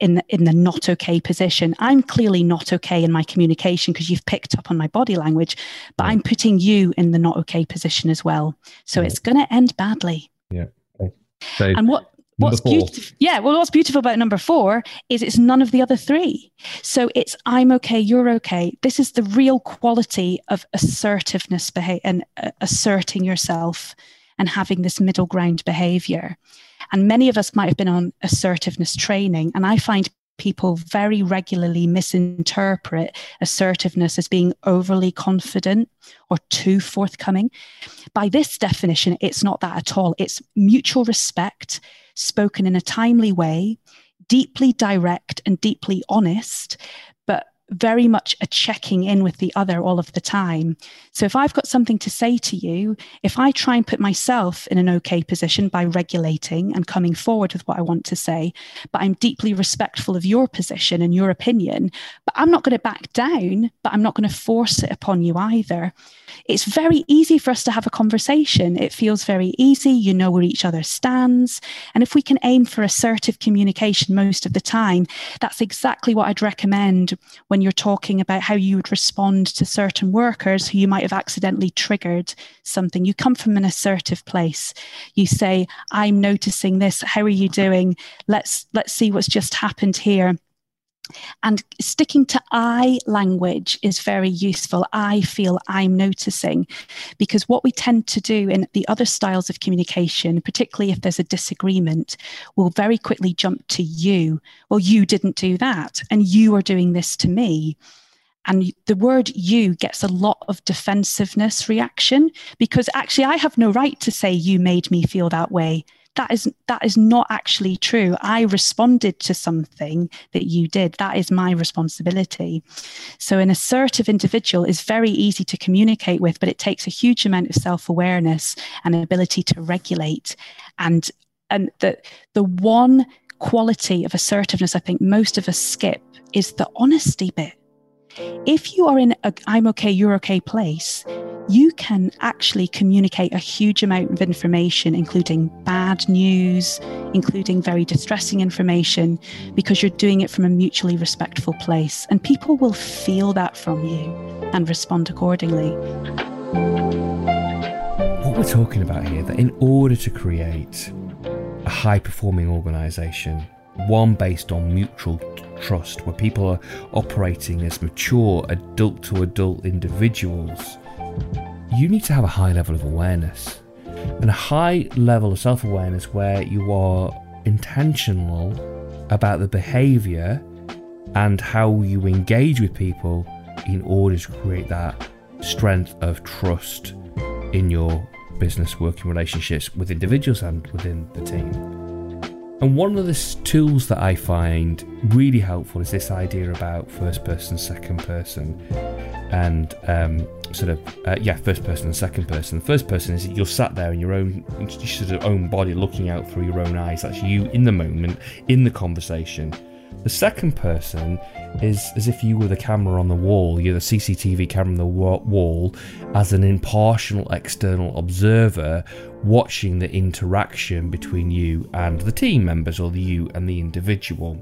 in the, in the not okay position. I'm clearly not okay in my communication because you've picked up on my body language, but I'm putting you in the not okay position as well. So it's going to end badly. Yeah. So and what What's beautiful, yeah. Well, what's beautiful about number four is it's none of the other three. So it's I'm okay, you're okay. This is the real quality of assertiveness beha- and uh, asserting yourself and having this middle ground behavior. And many of us might have been on assertiveness training, and I find people very regularly misinterpret assertiveness as being overly confident or too forthcoming. By this definition, it's not that at all. It's mutual respect spoken in a timely way, deeply direct and deeply honest, very much a checking in with the other all of the time. So if I've got something to say to you, if I try and put myself in an okay position by regulating and coming forward with what I want to say, but I'm deeply respectful of your position and your opinion, but I'm not going to back down, but I'm not going to force it upon you either. It's very easy for us to have a conversation. It feels very easy. You know where each other stands. And if we can aim for assertive communication most of the time, that's exactly what I'd recommend when you're talking about how you would respond to certain workers who you might have accidentally triggered something. You come from an assertive place. You say, I'm noticing this. How are you doing? Let's let's see what's just happened here and sticking to I language is very useful. I feel I'm noticing because what we tend to do in the other styles of communication, particularly if there's a disagreement, will very quickly jump to you. Well, you didn't do that, and you are doing this to me. And the word you gets a lot of defensiveness reaction because actually, I have no right to say you made me feel that way that is that is not actually true. I responded to something that you did. That is my responsibility. So an assertive individual is very easy to communicate with but it takes a huge amount of self-awareness and ability to regulate. And and the the one quality of assertiveness i think most of us skip is the honesty bit. If you are in a I'm okay, you're okay place, you can actually communicate a huge amount of information, including bad news, including very distressing information, because you're doing it from a mutually respectful place. And people will feel that from you and respond accordingly. What we're talking about here, that in order to create a high performing organization, one based on mutual trust, where people are operating as mature adult to adult individuals, you need to have a high level of awareness and a high level of self awareness where you are intentional about the behavior and how you engage with people in order to create that strength of trust in your business working relationships with individuals and within the team. And one of the tools that I find really helpful is this idea about first person, second person, and um, sort of uh, yeah, first person and second person. First person is you're sat there in your own sort of own body, looking out through your own eyes. That's you in the moment, in the conversation. The second person is as if you were the camera on the wall, you're the CCTV camera on the wall, as an impartial external observer watching the interaction between you and the team members or the you and the individual.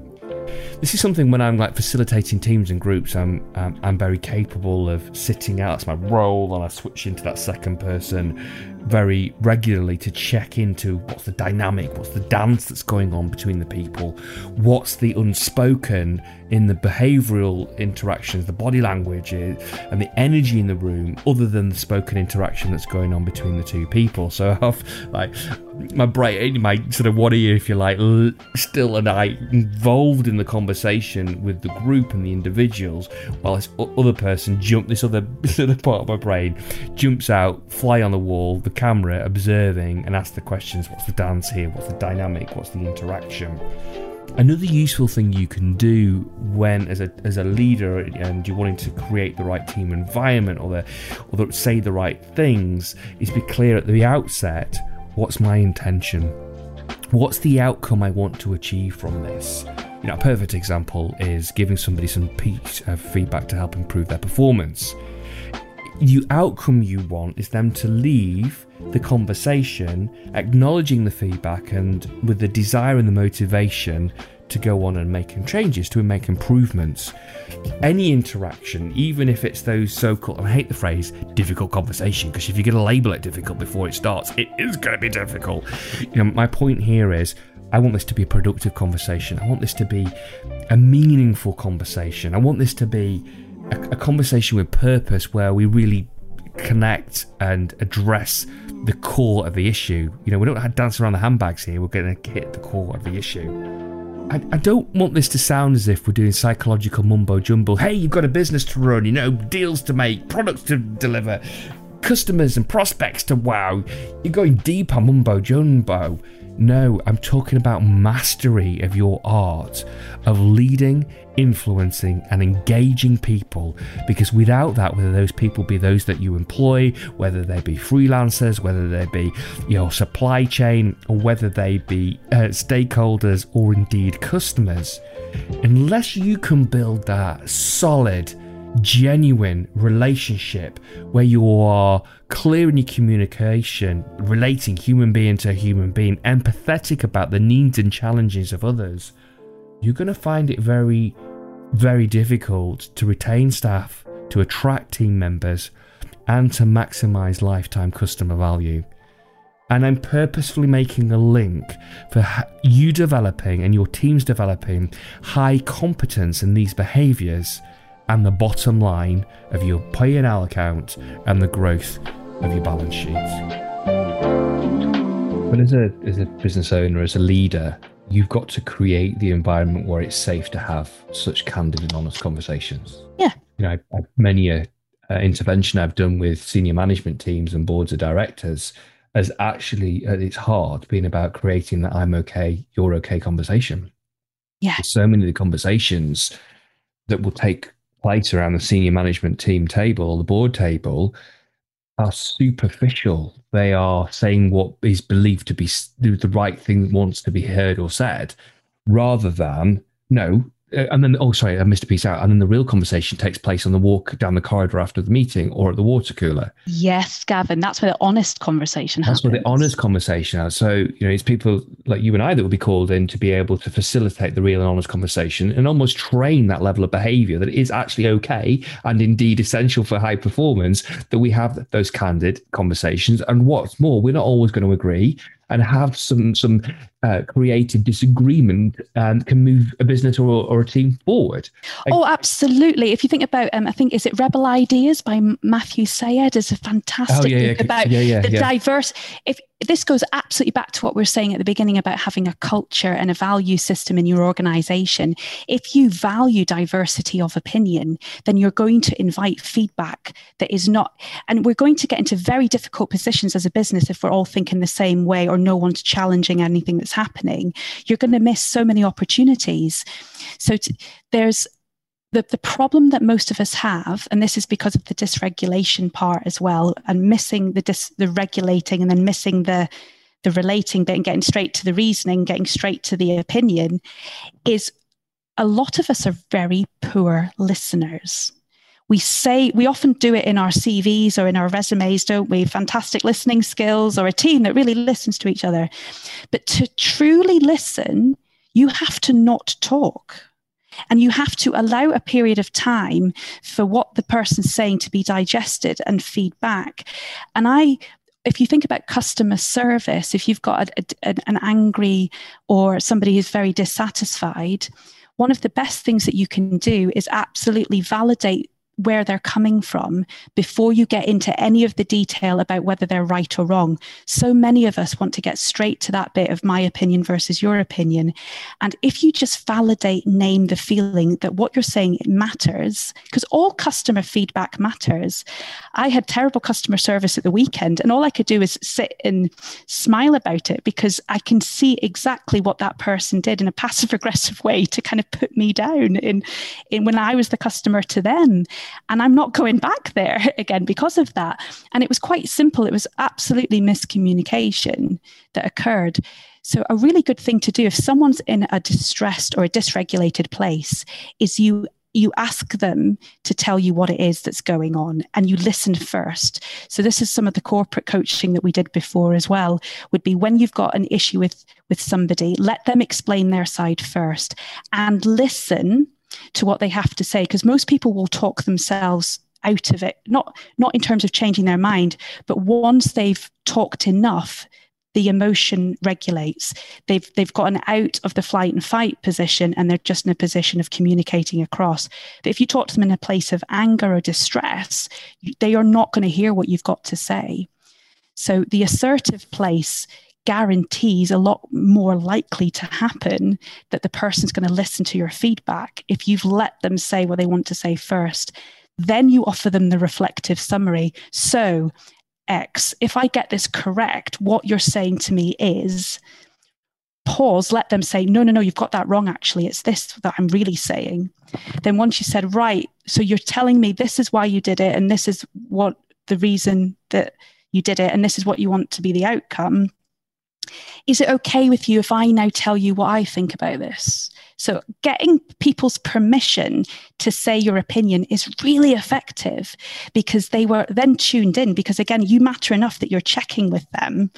This is something when I'm like facilitating teams and groups, I'm I'm, I'm very capable of sitting out. That's my role, and I switch into that second person very regularly to check into what's the dynamic, what's the dance that's going on between the people, what's the unspoken in the behavioral interactions, the body language, and the energy in the room, other than the spoken interaction that's going on between the two people. So I've like my brain, my sort of what are you, if you like, still and I involved in the conversation with the group and the individuals, while this other person jump, this other sort of part of my brain jumps out, fly on the wall, the camera, observing, and ask the questions: What's the dance here? What's the dynamic? What's the interaction? Another useful thing you can do when, as a as a leader, and you're wanting to create the right team environment or the or the, say the right things, is be clear at the outset. What's my intention? What's the outcome I want to achieve from this? You know, a perfect example is giving somebody some piece of feedback to help improve their performance. The outcome you want is them to leave the conversation, acknowledging the feedback, and with the desire and the motivation to go on and make changes, to make improvements. Any interaction, even if it's those so called, I hate the phrase difficult conversation, because if you're going to label it difficult before it starts, it is going to be difficult. You know, my point here is I want this to be a productive conversation. I want this to be a meaningful conversation. I want this to be a, a conversation with purpose where we really connect and address the core of the issue. You know, we don't dance around the handbags here. We're going to hit the core of the issue. I, I, don't want this to sound as if we're doing psychological mumbo jumbo. Hey, you've got a business to run, you know, deals to make, products to deliver, customers and prospects to wow. You're going deep on mumbo jumbo. No, I'm talking about mastery of your art of leading, influencing, and engaging people. Because without that, whether those people be those that you employ, whether they be freelancers, whether they be your supply chain, or whether they be uh, stakeholders or indeed customers, unless you can build that solid, genuine relationship where you are clear in your communication, relating human being to human being, empathetic about the needs and challenges of others, you're going to find it very, very difficult to retain staff, to attract team members, and to maximize lifetime customer value. And I'm purposefully making a link for you developing and your teams developing high competence in these behaviors and the bottom line of your P&L account and the growth of your balance sheet. But as a, as a business owner, as a leader, you've got to create the environment where it's safe to have such candid and honest conversations. Yeah. You know, I, I, many a intervention I've done with senior management teams and boards of directors has actually, at its heart, been about creating that I'm okay, you're okay conversation. Yeah. So many of the conversations that will take place around the senior management team table, the board table, are superficial. They are saying what is believed to be the right thing that wants to be heard or said, rather than no, Uh, and then oh sorry i missed a piece out. And then the real conversation takes place on the walk down the corridor after the meeting or at the water cooler. Yes gavin that's where the honest conversation that's happens. where the honest conversation is so you know it's people like you and i that will be called in to be able to facilitate the real and honest conversation and almost train that level of behavior that is actually okay and indeed essential for high performance that we have those candid conversations. And what's more we're not always going to agree and have some some uh, creative disagreement and can move a business or, or a team forward. oh, absolutely. If you think about, um, I think is it Rebel Ideas by Matthew Syed is a fantastic oh, yeah, yeah, about yeah, the diverse. If this goes absolutely back to what we are saying at the beginning about having a culture and a value system in your organization. If you value diversity of opinion, then you're going to invite feedback that is not, and we're going to get into very difficult positions as a business if we're all thinking the same way or no one's challenging anything that's happening. You're going to miss so many opportunities. So t- there's the, the problem that most of us have, and this is because of the dysregulation part as well, and missing the dis, the regulating and then missing the the relating bit and getting straight to the reasoning, getting straight to the opinion, is a lot of us are very poor listeners. We say we often do it in our CVs or in our resumes, don't we? Fantastic listening skills or a team that really listens to each other. But to truly listen, you have to not talk and you have to allow a period of time for what the person's saying to be digested and feedback. And I if you think about customer service, if you've got a, a, an angry or somebody who's very dissatisfied, one of the best things that you can do is absolutely validate where they're coming from before you get into any of the detail about whether they're right or wrong. So many of us want to get straight to that bit of my opinion versus your opinion. And if you just validate, name the feeling that what you're saying matters, because all customer feedback matters. I had terrible customer service at the weekend, and all I could do is sit and smile about it because I can see exactly what that person did in a passive aggressive way to kind of put me down in, in when I was the customer to them. And I'm not going back there again because of that. And it was quite simple. It was absolutely miscommunication that occurred. So, a really good thing to do if someone's in a distressed or a dysregulated place is you you ask them to tell you what it is that's going on and you listen first so this is some of the corporate coaching that we did before as well would be when you've got an issue with with somebody let them explain their side first and listen to what they have to say because most people will talk themselves out of it. Not not in terms of changing their mind but once they've talked enough the emotion regulates. They've they've gotten out of the flight and fight position and they're just in a position of communicating across. But if you talk to them in a place of anger or distress they are not going to hear what you've got to say. So the assertive place guarantees a lot more likely to happen that the person's going to listen to your feedback if you've let them say what they want to say first. Then you offer them the reflective summary. So, X, if I get this correct, what you're saying to me is pause, let them say, no, no, no, you've got that wrong, actually. It's this that I'm really saying. Then once you said, right, so you're telling me this is why you did it, and this is what the reason that you did it, and this is what you want to be the outcome. Is it okay with you if I now tell you what I think about this? So, getting people's permission to say your opinion is really effective because they were then tuned in. Because again, you matter enough that you're checking with them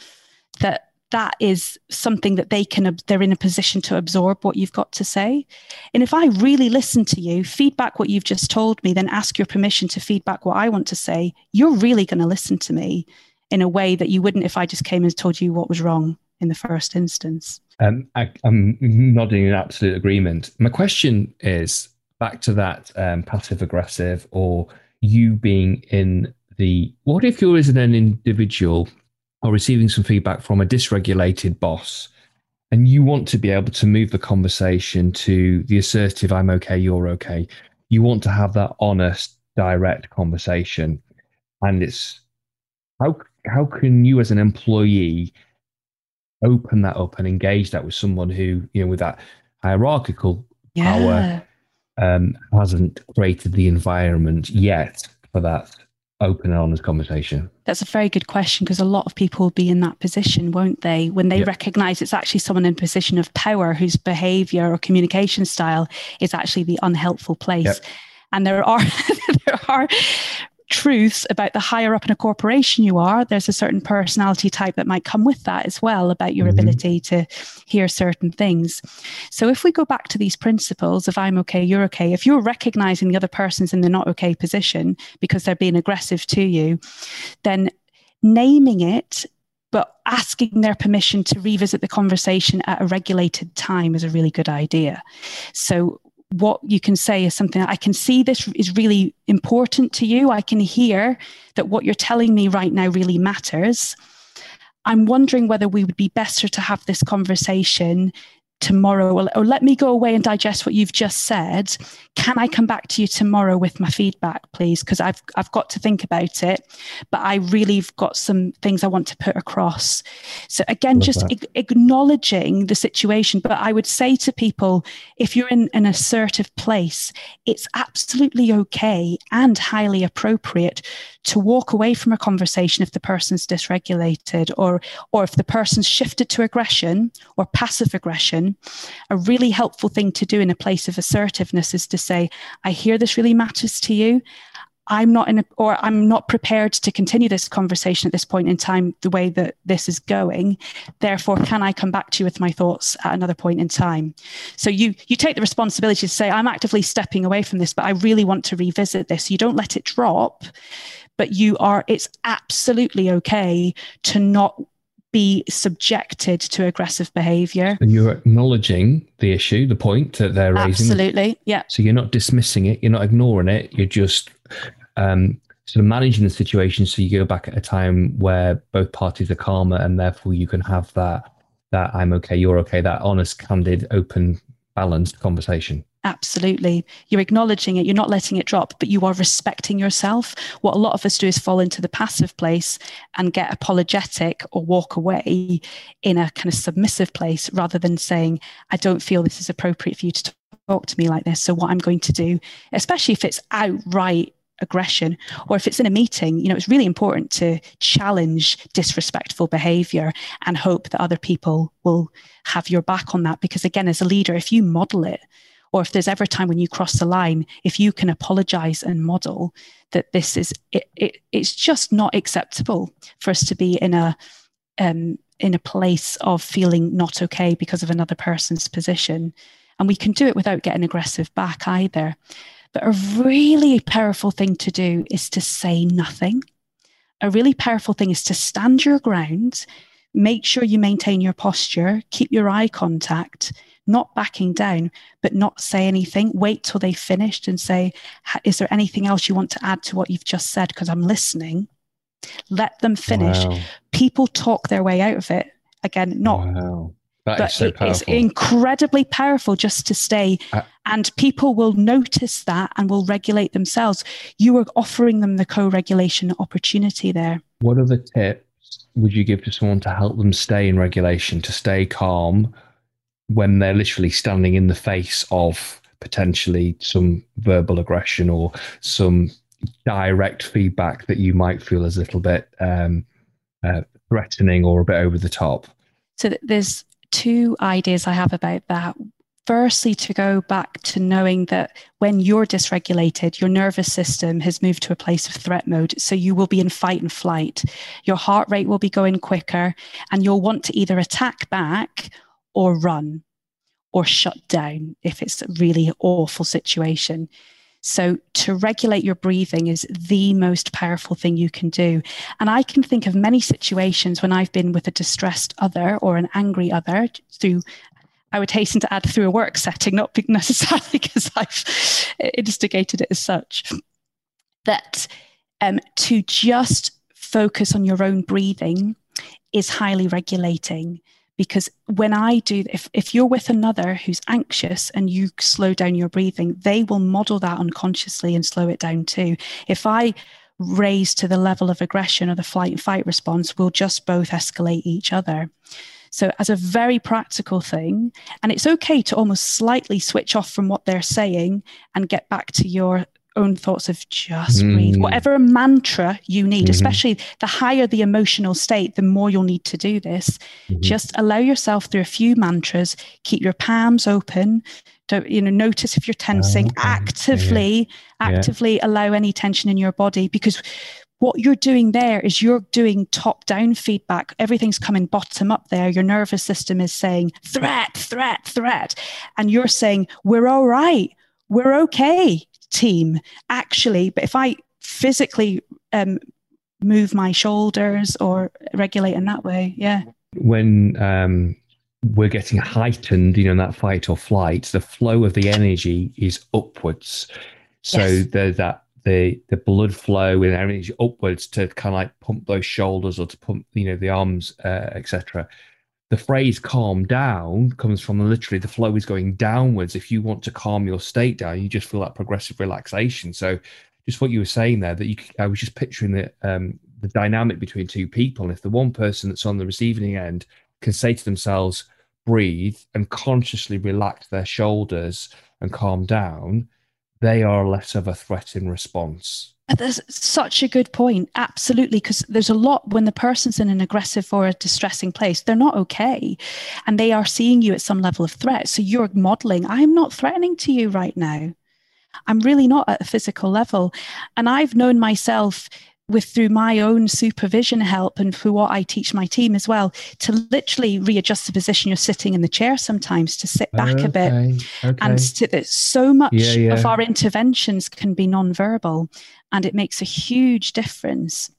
that that is something that they can they're in a position to absorb what you've got to say and if i really listen to you feedback what you've just told me then ask your permission to feedback what i want to say you're really going to listen to me in a way that you wouldn't if i just came and told you what was wrong in the first instance. Um, I, am nodding in absolute agreement. My question is back to that um, passive aggressive or you being in the what if you're as an individual or receiving some feedback from a dysregulated boss and you want to be able to move the conversation to the assertive i'm okay you're okay. You want to have that honest direct conversation. And it's how how can you as an employee open that up and engage that with someone who, you know, with that hierarchical yeah. power um, hasn't created the environment yet for that open and honest conversation? That's a very good question because a lot of people will be in that position, won't they? When they yep. recognize it's actually someone in a position of power whose behavior or communication style is actually the unhelpful place. Yep. And there are there are truths about the higher up in a corporation you are, there's a certain personality type that might come with that as well about your mm-hmm. ability to hear certain things. So if we go back to these principles of I'm okay, you're okay, if you're recognizing the other person's in the not okay position because they're being aggressive to you, then naming it but asking their permission to revisit the conversation at a regulated time is a really good idea. So what you can say is something I can see this is really important to you. I can hear that what you're telling me right now really matters. I'm wondering whether we would be better to have this conversation tomorrow or, or, let me go away and digest what you've just said. Can i come back to you tomorrow with my feedback please? Because i've i've got to think about it but i really have got some things i want to put across. So again just ag- acknowledging the situation but i would say to people if you're in an assertive place it's absolutely okay and highly appropriate to walk away from a conversation if the person's dysregulated or or if the person's shifted to aggression or passive aggression a really helpful thing to do in a place of assertiveness is to say i hear this really matters to you I'm not in a, or I'm not prepared to continue this conversation at this point in time the way that this is going. Therefore, can I come back to you with my thoughts at another point in time? So you you take the responsibility to say, I'm actively stepping away from this, but I really want to revisit this. You don't let it drop but you are it's absolutely okay to not be subjected to aggressive behavior. And you're acknowledging the issue, the point that they're raising. Absolutely. Yeah. So you're not dismissing it, you're not ignoring it, you're just um, sort of managing the situation so you go back at a time where both parties are calmer and therefore you can have that that I'm okay, you're okay, that honest, candid, open, balanced conversation. Absolutely. You're acknowledging it, you're not letting it drop, but you are respecting yourself. What a lot of us do is fall into the passive place and get apologetic or walk away in a kind of submissive place rather than saying, I don't feel this is appropriate for you to talk to me like this. So, what I'm going to do, especially if it's outright aggression or if it's in a meeting you know it's really important to challenge disrespectful behavior and hope that other people will have your back on that because again as a leader if you model it or if there's ever a time when you cross the line if you can apologize and model that this is it, it it's just not acceptable for us to be in a um, in a place of feeling not okay because of another person's position. And we can do it without getting aggressive back either. But a really powerful thing to do is to say nothing. A really powerful thing is to stand your ground make sure you maintain your posture keep your eye contact not backing down, but not say anything. Wait till they've finished and say, Is there anything else you want to add to what you've just said? Because I'm listening. Let them finish. Wow. People talk their way out of it. Again, not. Wow. but so it's incredibly powerful just to stay, uh, and people will notice that and will regulate themselves. You are offering them the co regulation opportunity there. What are the tips would you give to someone to help them stay in regulation, to stay calm when they're literally standing in the face of potentially some verbal aggression or some direct feedback that you might feel is a little bit um, uh, threatening or a bit over the top? So there's two ideas I have about that. Firstly, to go back to knowing that when you're dysregulated, your nervous system has moved to a place of threat mode. So you will be in fight and flight. Your heart rate will be going quicker, and you'll want to either attack back or run or shut down if it's a really awful situation. So, to regulate your breathing is the most powerful thing you can do. And I can think of many situations when I've been with a distressed other or an angry other through, I would hasten to add, through a work setting, not necessarily because I've instigated it as such, that um, to just focus on your own breathing is highly regulating because when i do if, if you're with another who's anxious and you slow down your breathing they will model that unconsciously and slow it down too. If i raise to the level of aggression or the flight and fight response we'll just both escalate each other. So as a very practical thing and it's okay to almost slightly switch off from what they're saying and get back to your own thoughts of just mm. breathe, whatever mantra you need, mm-hmm. especially the higher the emotional state, the more you'll need to do this. Mm-hmm. Just allow yourself through a few mantras, keep your palms open. Don't, you know, notice if you're tensing, oh, okay. actively, yeah. actively yeah. allow any tension in your body because what you're doing there is you're doing top down feedback. Everything's coming bottom up there. Your nervous system is saying threat, threat, threat. And you're saying, we're all right. We're okay team actually but if i physically um, move my shoulders or regulate in that way yeah. When um, we're getting heightened you know in that fight or flight the flow of the energy is upwards. So yes. there's that the the blood flow and energy upwards to kind of like pump those shoulders or to pump you know the arms uh, etc the phrase calm down comes from literally the flow is going downwards. If you want to calm your state down, you just feel that progressive relaxation. So, just what you were saying there, that you, I was just picturing the um, the dynamic between two people. And if the one person that's on the receiving end can say to themselves, breathe and consciously relax their shoulders and calm down, they are less of a threat in response. That's such a good point. Absolutely. Because there's a lot when the person's in an aggressive or a distressing place, they're not okay. And they are seeing you at some level of threat. So you're modeling, I'm not threatening to you right now. I'm really not at a physical level. And I've known myself with through my own supervision help and through what I teach my team as well to literally readjust the position you're sitting in the chair sometimes to sit back okay, a bit okay. and to, so much yeah, yeah. of our interventions can be non-verbal and it makes a huge difference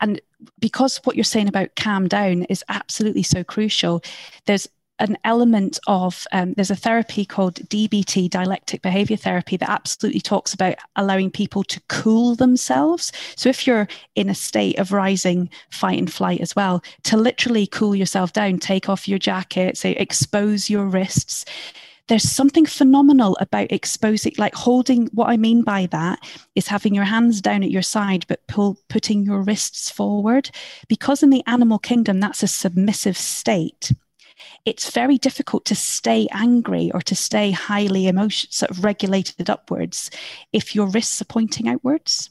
and because what you're saying about calm down is absolutely so crucial there's an element of um, there's a therapy called DBT, dialectic behavior therapy, that absolutely talks about allowing people to cool themselves. So if you're in a state of rising fight and flight as well, to literally cool yourself down, take off your jacket, say expose your wrists. There's something phenomenal about exposing, like holding. What I mean by that is having your hands down at your side, but pull, putting your wrists forward. Because in the animal kingdom, that's a submissive state it's very difficult to stay angry or to stay highly emotion sort of regulated upwards if your wrists are pointing outwards.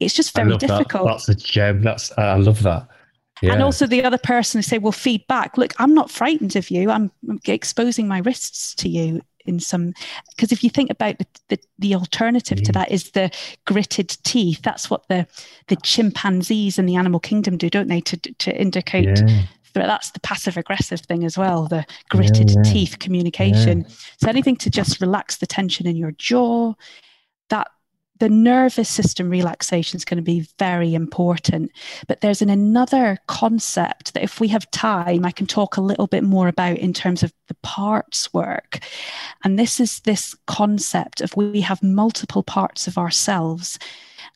It's just very difficult. That. That's a gem. That's I love that. Yeah. And also the other person say, well, feedback. Look, I'm not frightened of you. I'm, exposing my wrists to you in some because if you think about the, the, the alternative mm. to that is the gritted teeth that's what the the chimpanzees in the animal kingdom do don't they to to indicate yeah that's the passive aggressive thing as well the gritted yeah, yeah. teeth communication yeah. so anything to just relax the tension in your jaw that the nervous system relaxation is going to be very important but there's an another concept that if we have time i can talk a little bit more about in terms of the parts work and this is this concept of we have multiple parts of ourselves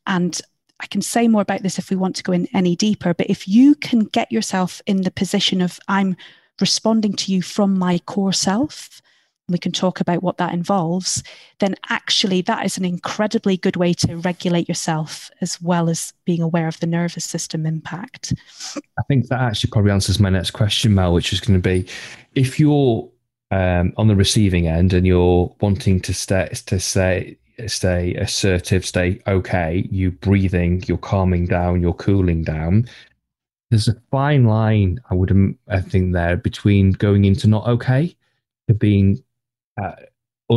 and I can say more about this if we want to go in any deeper, but if you can get yourself in the position of I'm responding to you from my core self, we can talk about what that involves, then actually that is an incredibly good way to regulate yourself as well as being aware of the nervous system impact. I think that actually probably answers my next question, Mel, which is going to be if you're um, on the receiving end and you're wanting to stay to say stay assertive, stay okay, you breathing, you're calming down, you're cooling down. There's a fine line, I would I think there between going into not okay to being uh,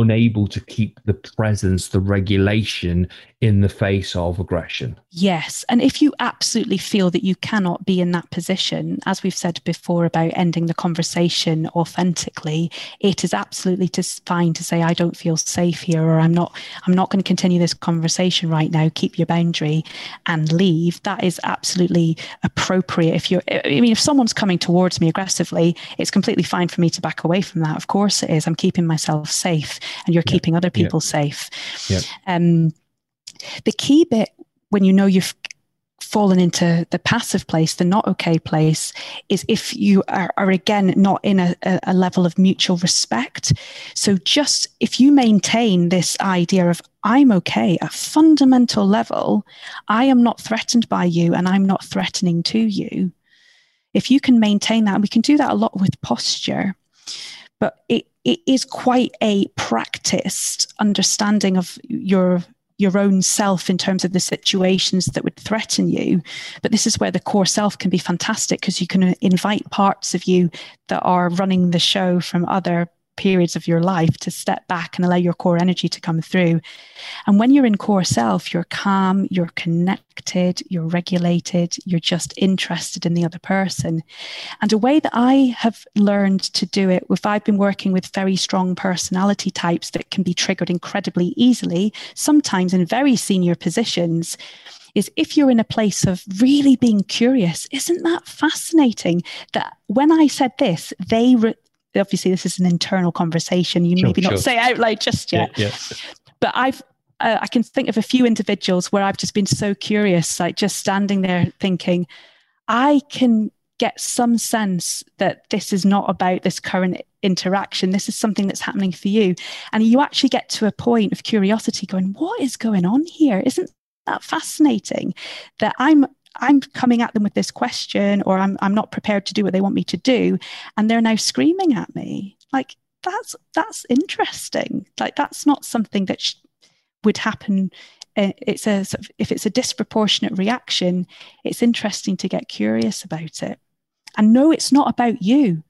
unable to keep the presence, the regulation in the face of aggression. Yes. And if you absolutely feel that you cannot be in that position, as we've said before about ending the conversation authentically, it is absolutely fine to say, I don't feel safe here, or I'm not, I'm not going to continue this conversation right now. Keep your boundary and leave. That is absolutely appropriate. If you're, I mean, if someone's coming towards me aggressively, it's completely fine for me to back away from that. Of course it is. I'm keeping myself safe and you're keeping other people safe. Um, the key bit when you know you've fallen into the passive place, the not okay place, is if you are, are again not in a, a, level of mutual respect. So, just if you maintain this idea of I'm okay, a fundamental level, I am not threatened by you and I'm not threatening to you. If you can maintain that, we can do that a lot with posture, but it, it is quite a practiced understanding of your your own self in terms of the situations that would threaten you. But this is where the core self can be fantastic because you can invite parts of you that are running the show from other periods of your life to step back and allow your core energy to come through. And when you're in core self, you're calm, you're connected, you're regulated, you're just interested in the other person. And a way that I have learned to do it, if I've been working with very strong personality types that can be triggered incredibly easily, sometimes in very senior positions, is if you're in a place of really being curious, isn't that fascinating that when I said this, they re- obviously this is an internal conversation. You sure, maybe sure. not say out loud just yet. Yeah, yeah. But I've uh, I can think of a few individuals where I've just been so curious, like just standing there thinking, I can get some sense that this is not about this current interaction. This is something that's happening for you. And you actually get to a point of curiosity going, what is going on here? Isn't that fascinating? That I'm I'm coming at them with this question or I'm, I'm not prepared to do what they want me to do. And they're now screaming at me. Like, that's that's interesting. Like that's not something that sh- would happen. Uh, it's a if it's a disproportionate reaction. It's interesting to get curious about it, and no, it's not about you.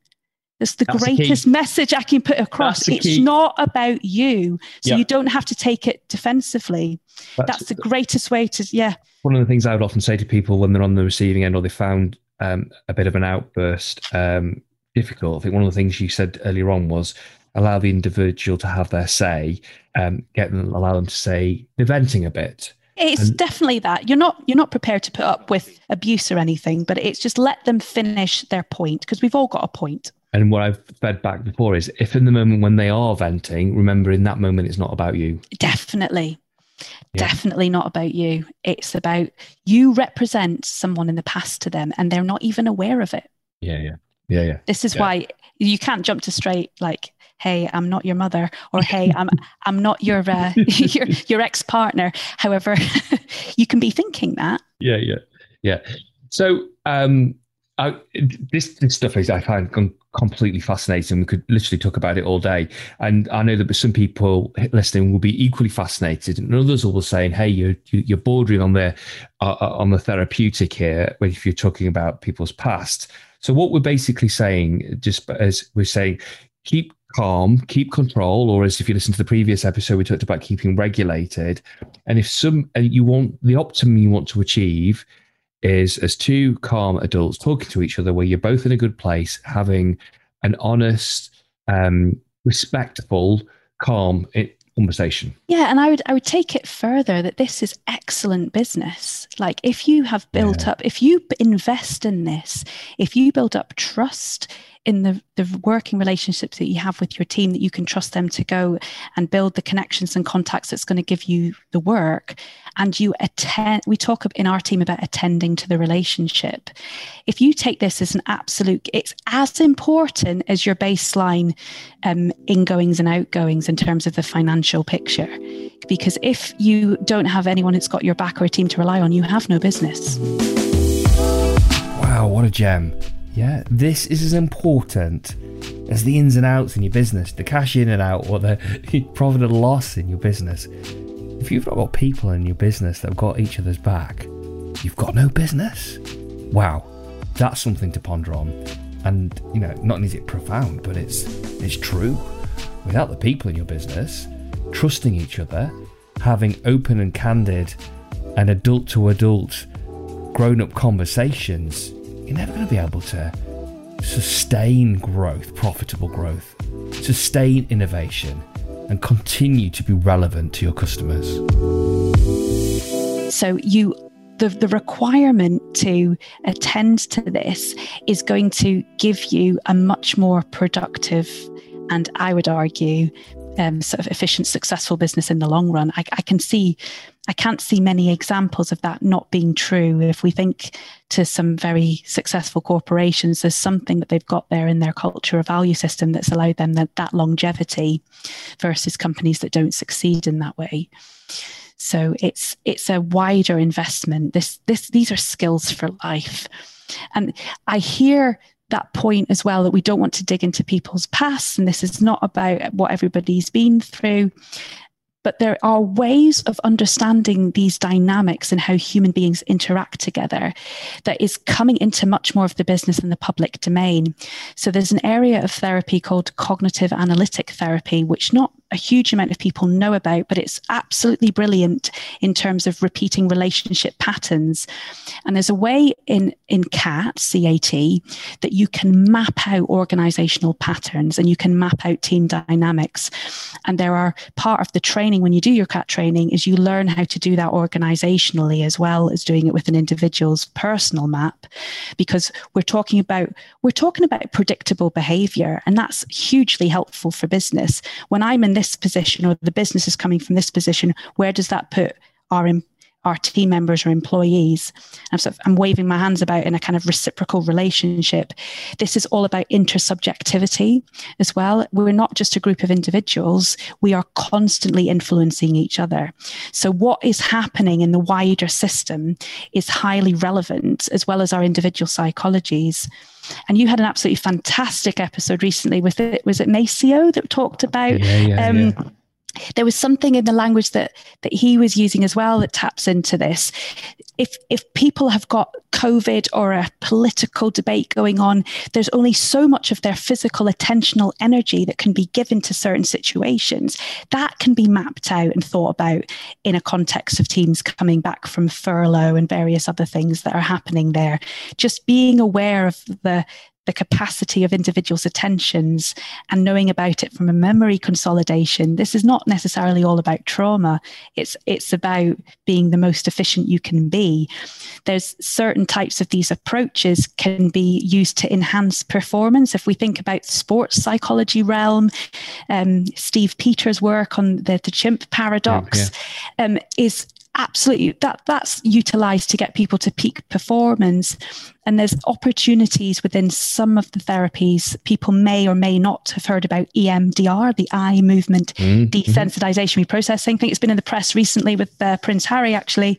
That's the That's greatest the message I can put across. It's not about you. So yep. you don't have to take it defensively. That's, That's the greatest way to, yeah. One of the things I would often say to people when they're on the receiving end or they found um, a bit of an outburst um, difficult, I think one of the things you said earlier on was allow the individual to have their say, um, get them, allow them to say, they're venting a bit. It's and, definitely that. You're not you're not prepared to put up with abuse or anything, but it's just let them finish their point because we've all got a point. And what I've fed back before is if in the moment when they are venting, remember in that moment it's not about you. Definitely. Yeah. Definitely not about you. It's about you represent someone in the past to them and they're not even aware of it. Yeah, yeah. Yeah, yeah. This is yeah. why you can't jump to straight like hey i'm not your mother or hey i'm i'm not your uh, your your ex-partner however you can be thinking that yeah yeah yeah so um I, this, this stuff is I find completely fascinating. We could literally talk about it all day. And I know that some people listening will be equally fascinated, and others will be saying, "Hey, you're you're bordering on the uh, uh, on the therapeutic here if you're talking about people's past." So what we're basically saying, just as we're saying, keep calm, keep control, or as if you listen to the previous episode, we talked about keeping regulated. And if some and you want the optimum you want to achieve is as two calm adults talking to each other where you're both in a good place, having an honest, um, respectful, calm conversation. Yeah, and I would I would take it further that this is excellent business. Like if you have built yeah. up, if you invest in this, if you build up trust, in the, the working relationships that you have with your team that you can trust them to go and build the connections and contacts that's going to give you the work. And you attend we talk in our team about attending to the relationship. If you take this as an absolute it's as important as your baseline um, ingoings and outgoings in terms of the financial picture. Because if you don't have anyone that's got your back or a team to rely on you have no business. Wow what a gem yeah, this is as important as the ins and outs in your business, the cash in and out, or the profit and loss in your business. If you've not got people in your business that have got each other's back, you've got no business. Wow, that's something to ponder on. And you know, not only is it profound, but it's it's true. Without the people in your business, trusting each other, having open and candid and adult to adult grown up conversations, you're never going to be able to sustain growth, profitable growth, sustain innovation, and continue to be relevant to your customers. So you the, the requirement to attend to this is going to give you a much more productive and I would argue um, sort of efficient, successful business in the long run. I, I, can see, I can't see many examples of that not being true. If we think to some very successful corporations, there's something that they've got there in their culture or value system that's allowed them that, that longevity versus companies that don't succeed in that way. So it's it's a wider investment. This this these are skills for life. And I hear that point as well that we don't want to dig into people's past and this is not about what everybody's been through but there are ways of understanding these dynamics and how human beings interact together that is coming into much more of the business and the public domain. So there's an area of therapy called cognitive analytic therapy, which not a huge amount of people know about, but it's absolutely brilliant in terms of repeating relationship patterns. And there's a way in, in CAT, CAT, that you can map out organizational patterns and you can map out team dynamics. And there are part of the training when you do your CAT training is you learn how to do that organizationally as well as doing it with an individual's personal map. Because we're talking about we're talking about predictable behavior, and that's hugely helpful for business. When I'm in this position or the business is coming from this position, where does that put our our team members or employees. I'm, sort of, I'm waving my hands about in a kind of reciprocal relationship. This is all about intersubjectivity as well. We're not just a group of individuals, we are constantly influencing each other. So, what is happening in the wider system is highly relevant, as well as our individual psychologies. And you had an absolutely fantastic episode recently with it. Was it Matthew that talked about? Yeah, yeah, um, yeah there was something in the language that that he was using as well that taps into this. If if people have got covid or a political debate going on there's only so much of their physical attentional energy that can be given to certain situations. That can be mapped out and thought about in a context of teams coming back from furlough and various other things that are happening there. Just being aware of the the capacity of individuals' attentions and knowing about it from a memory consolidation. This is not necessarily all about trauma. It's it's about being the most efficient you can be. There's certain types of these approaches can be used to enhance performance. If we think about the sports psychology realm, um, Steve Peters' work on the, the chimp paradox yeah. um, is absolutely that that's utilized to get people to peak performance. And there's opportunities within some of the therapies people may or may not have heard about EMDR the eye movement mm-hmm. desensitization reprocessing i think it's been in the press recently with uh, prince harry actually.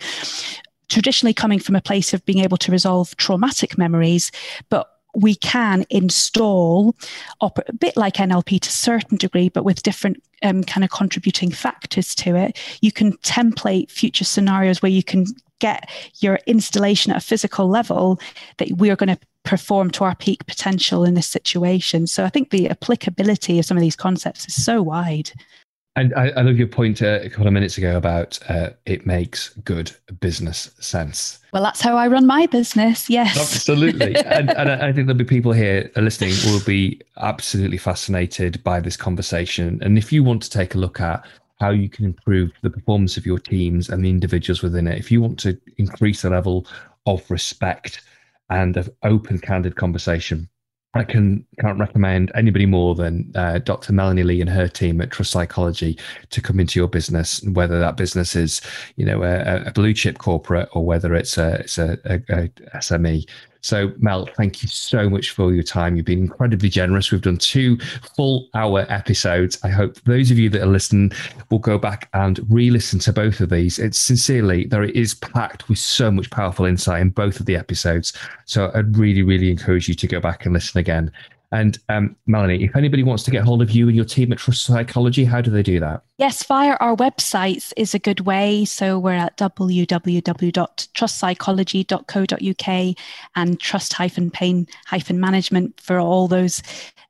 Traditionally coming from a place of being able to resolve traumatic memories but we can install a bit like NLP to a certain degree, but with different um, kind of contributing factors to it. You can template future scenarios where you can get your installation at a physical level that we're going to perform to our peak potential in this situation. So I think the applicability of some of these concepts is so wide. And I, I love your point uh, a couple of minutes ago about uh, it makes good business sense. Well, that's how I run my business. Yes, absolutely. and, and I think there'll be people here listening will be absolutely fascinated by this conversation. And if you want to take a look at how you can improve the performance of your teams and the individuals within it, if you want to increase the level of respect and of open, candid conversation I can can't recommend anybody more than uh, Dr. Melanie Lee and her team at Trust Psychology to come into your business, whether that business is you know a, a blue chip corporate or whether it's a it's a, a, a SME. So, Mel, thank you so much for your time. You've been incredibly generous. We've done two full hour episodes. I hope those of you that are listening will go back and re listen to both of these. It's sincerely, there is packed with so much powerful insight in both of the episodes. So, I'd really, really encourage you to go back and listen again. And um, Melanie, if anybody wants to get hold of you and your team at Trust Psychology, how do they do that? Yes, via our websites is a good way. So we're at www.trustpsychology.co.uk and trust-pain-management for all those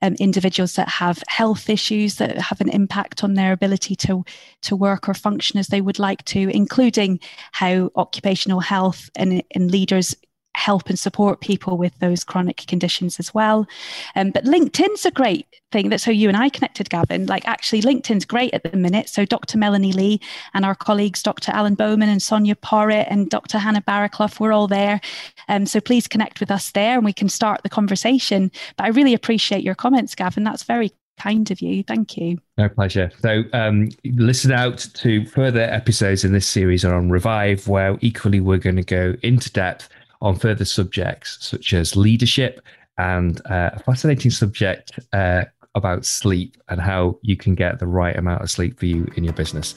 um, individuals that have health issues that have an impact on their ability to to work or function as they would like to, including how occupational health and, and leaders help and support people with those chronic conditions as well. Um, but LinkedIn's a great thing. That's how you and I connected, Gavin. Like, actually, LinkedIn's great at the minute. So, Dr. Melanie Lee and our colleagues, Dr. Alan Bowman and Sonia Porritt and Dr. Hannah Barraclough, we're all there. Um, so, please connect with us there and we can start the conversation. But I really appreciate your comments, Gavin. That's very kind of you. Thank you. No pleasure. So, um, listen out to further episodes in this series are on Revive, where equally we're going to go into depth on further subjects such as leadership and uh, a fascinating subject uh, about sleep and how you can get the right amount of sleep for you in your business.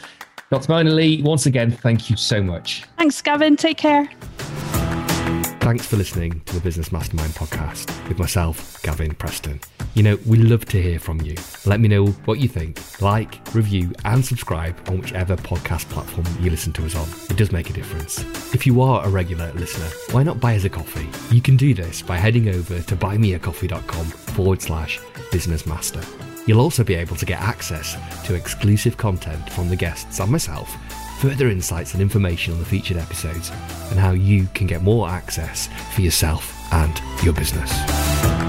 Dr. Melanie Lee, once again, thank you so much. Thanks, Gavin. Take care. Thanks for listening to the Business Mastermind podcast with myself, Gavin Preston. You know, we love to hear from you. Let me know what you think. Like, review, and subscribe on whichever podcast platform you listen to us on. It does make a difference. If you are a regular listener, why not buy us a coffee? You can do this by heading over to buymeacoffee.com forward slash businessmaster. You'll also be able to get access to exclusive content from the guests and myself further insights and information on the featured episodes, and how you can get more access for yourself and your business.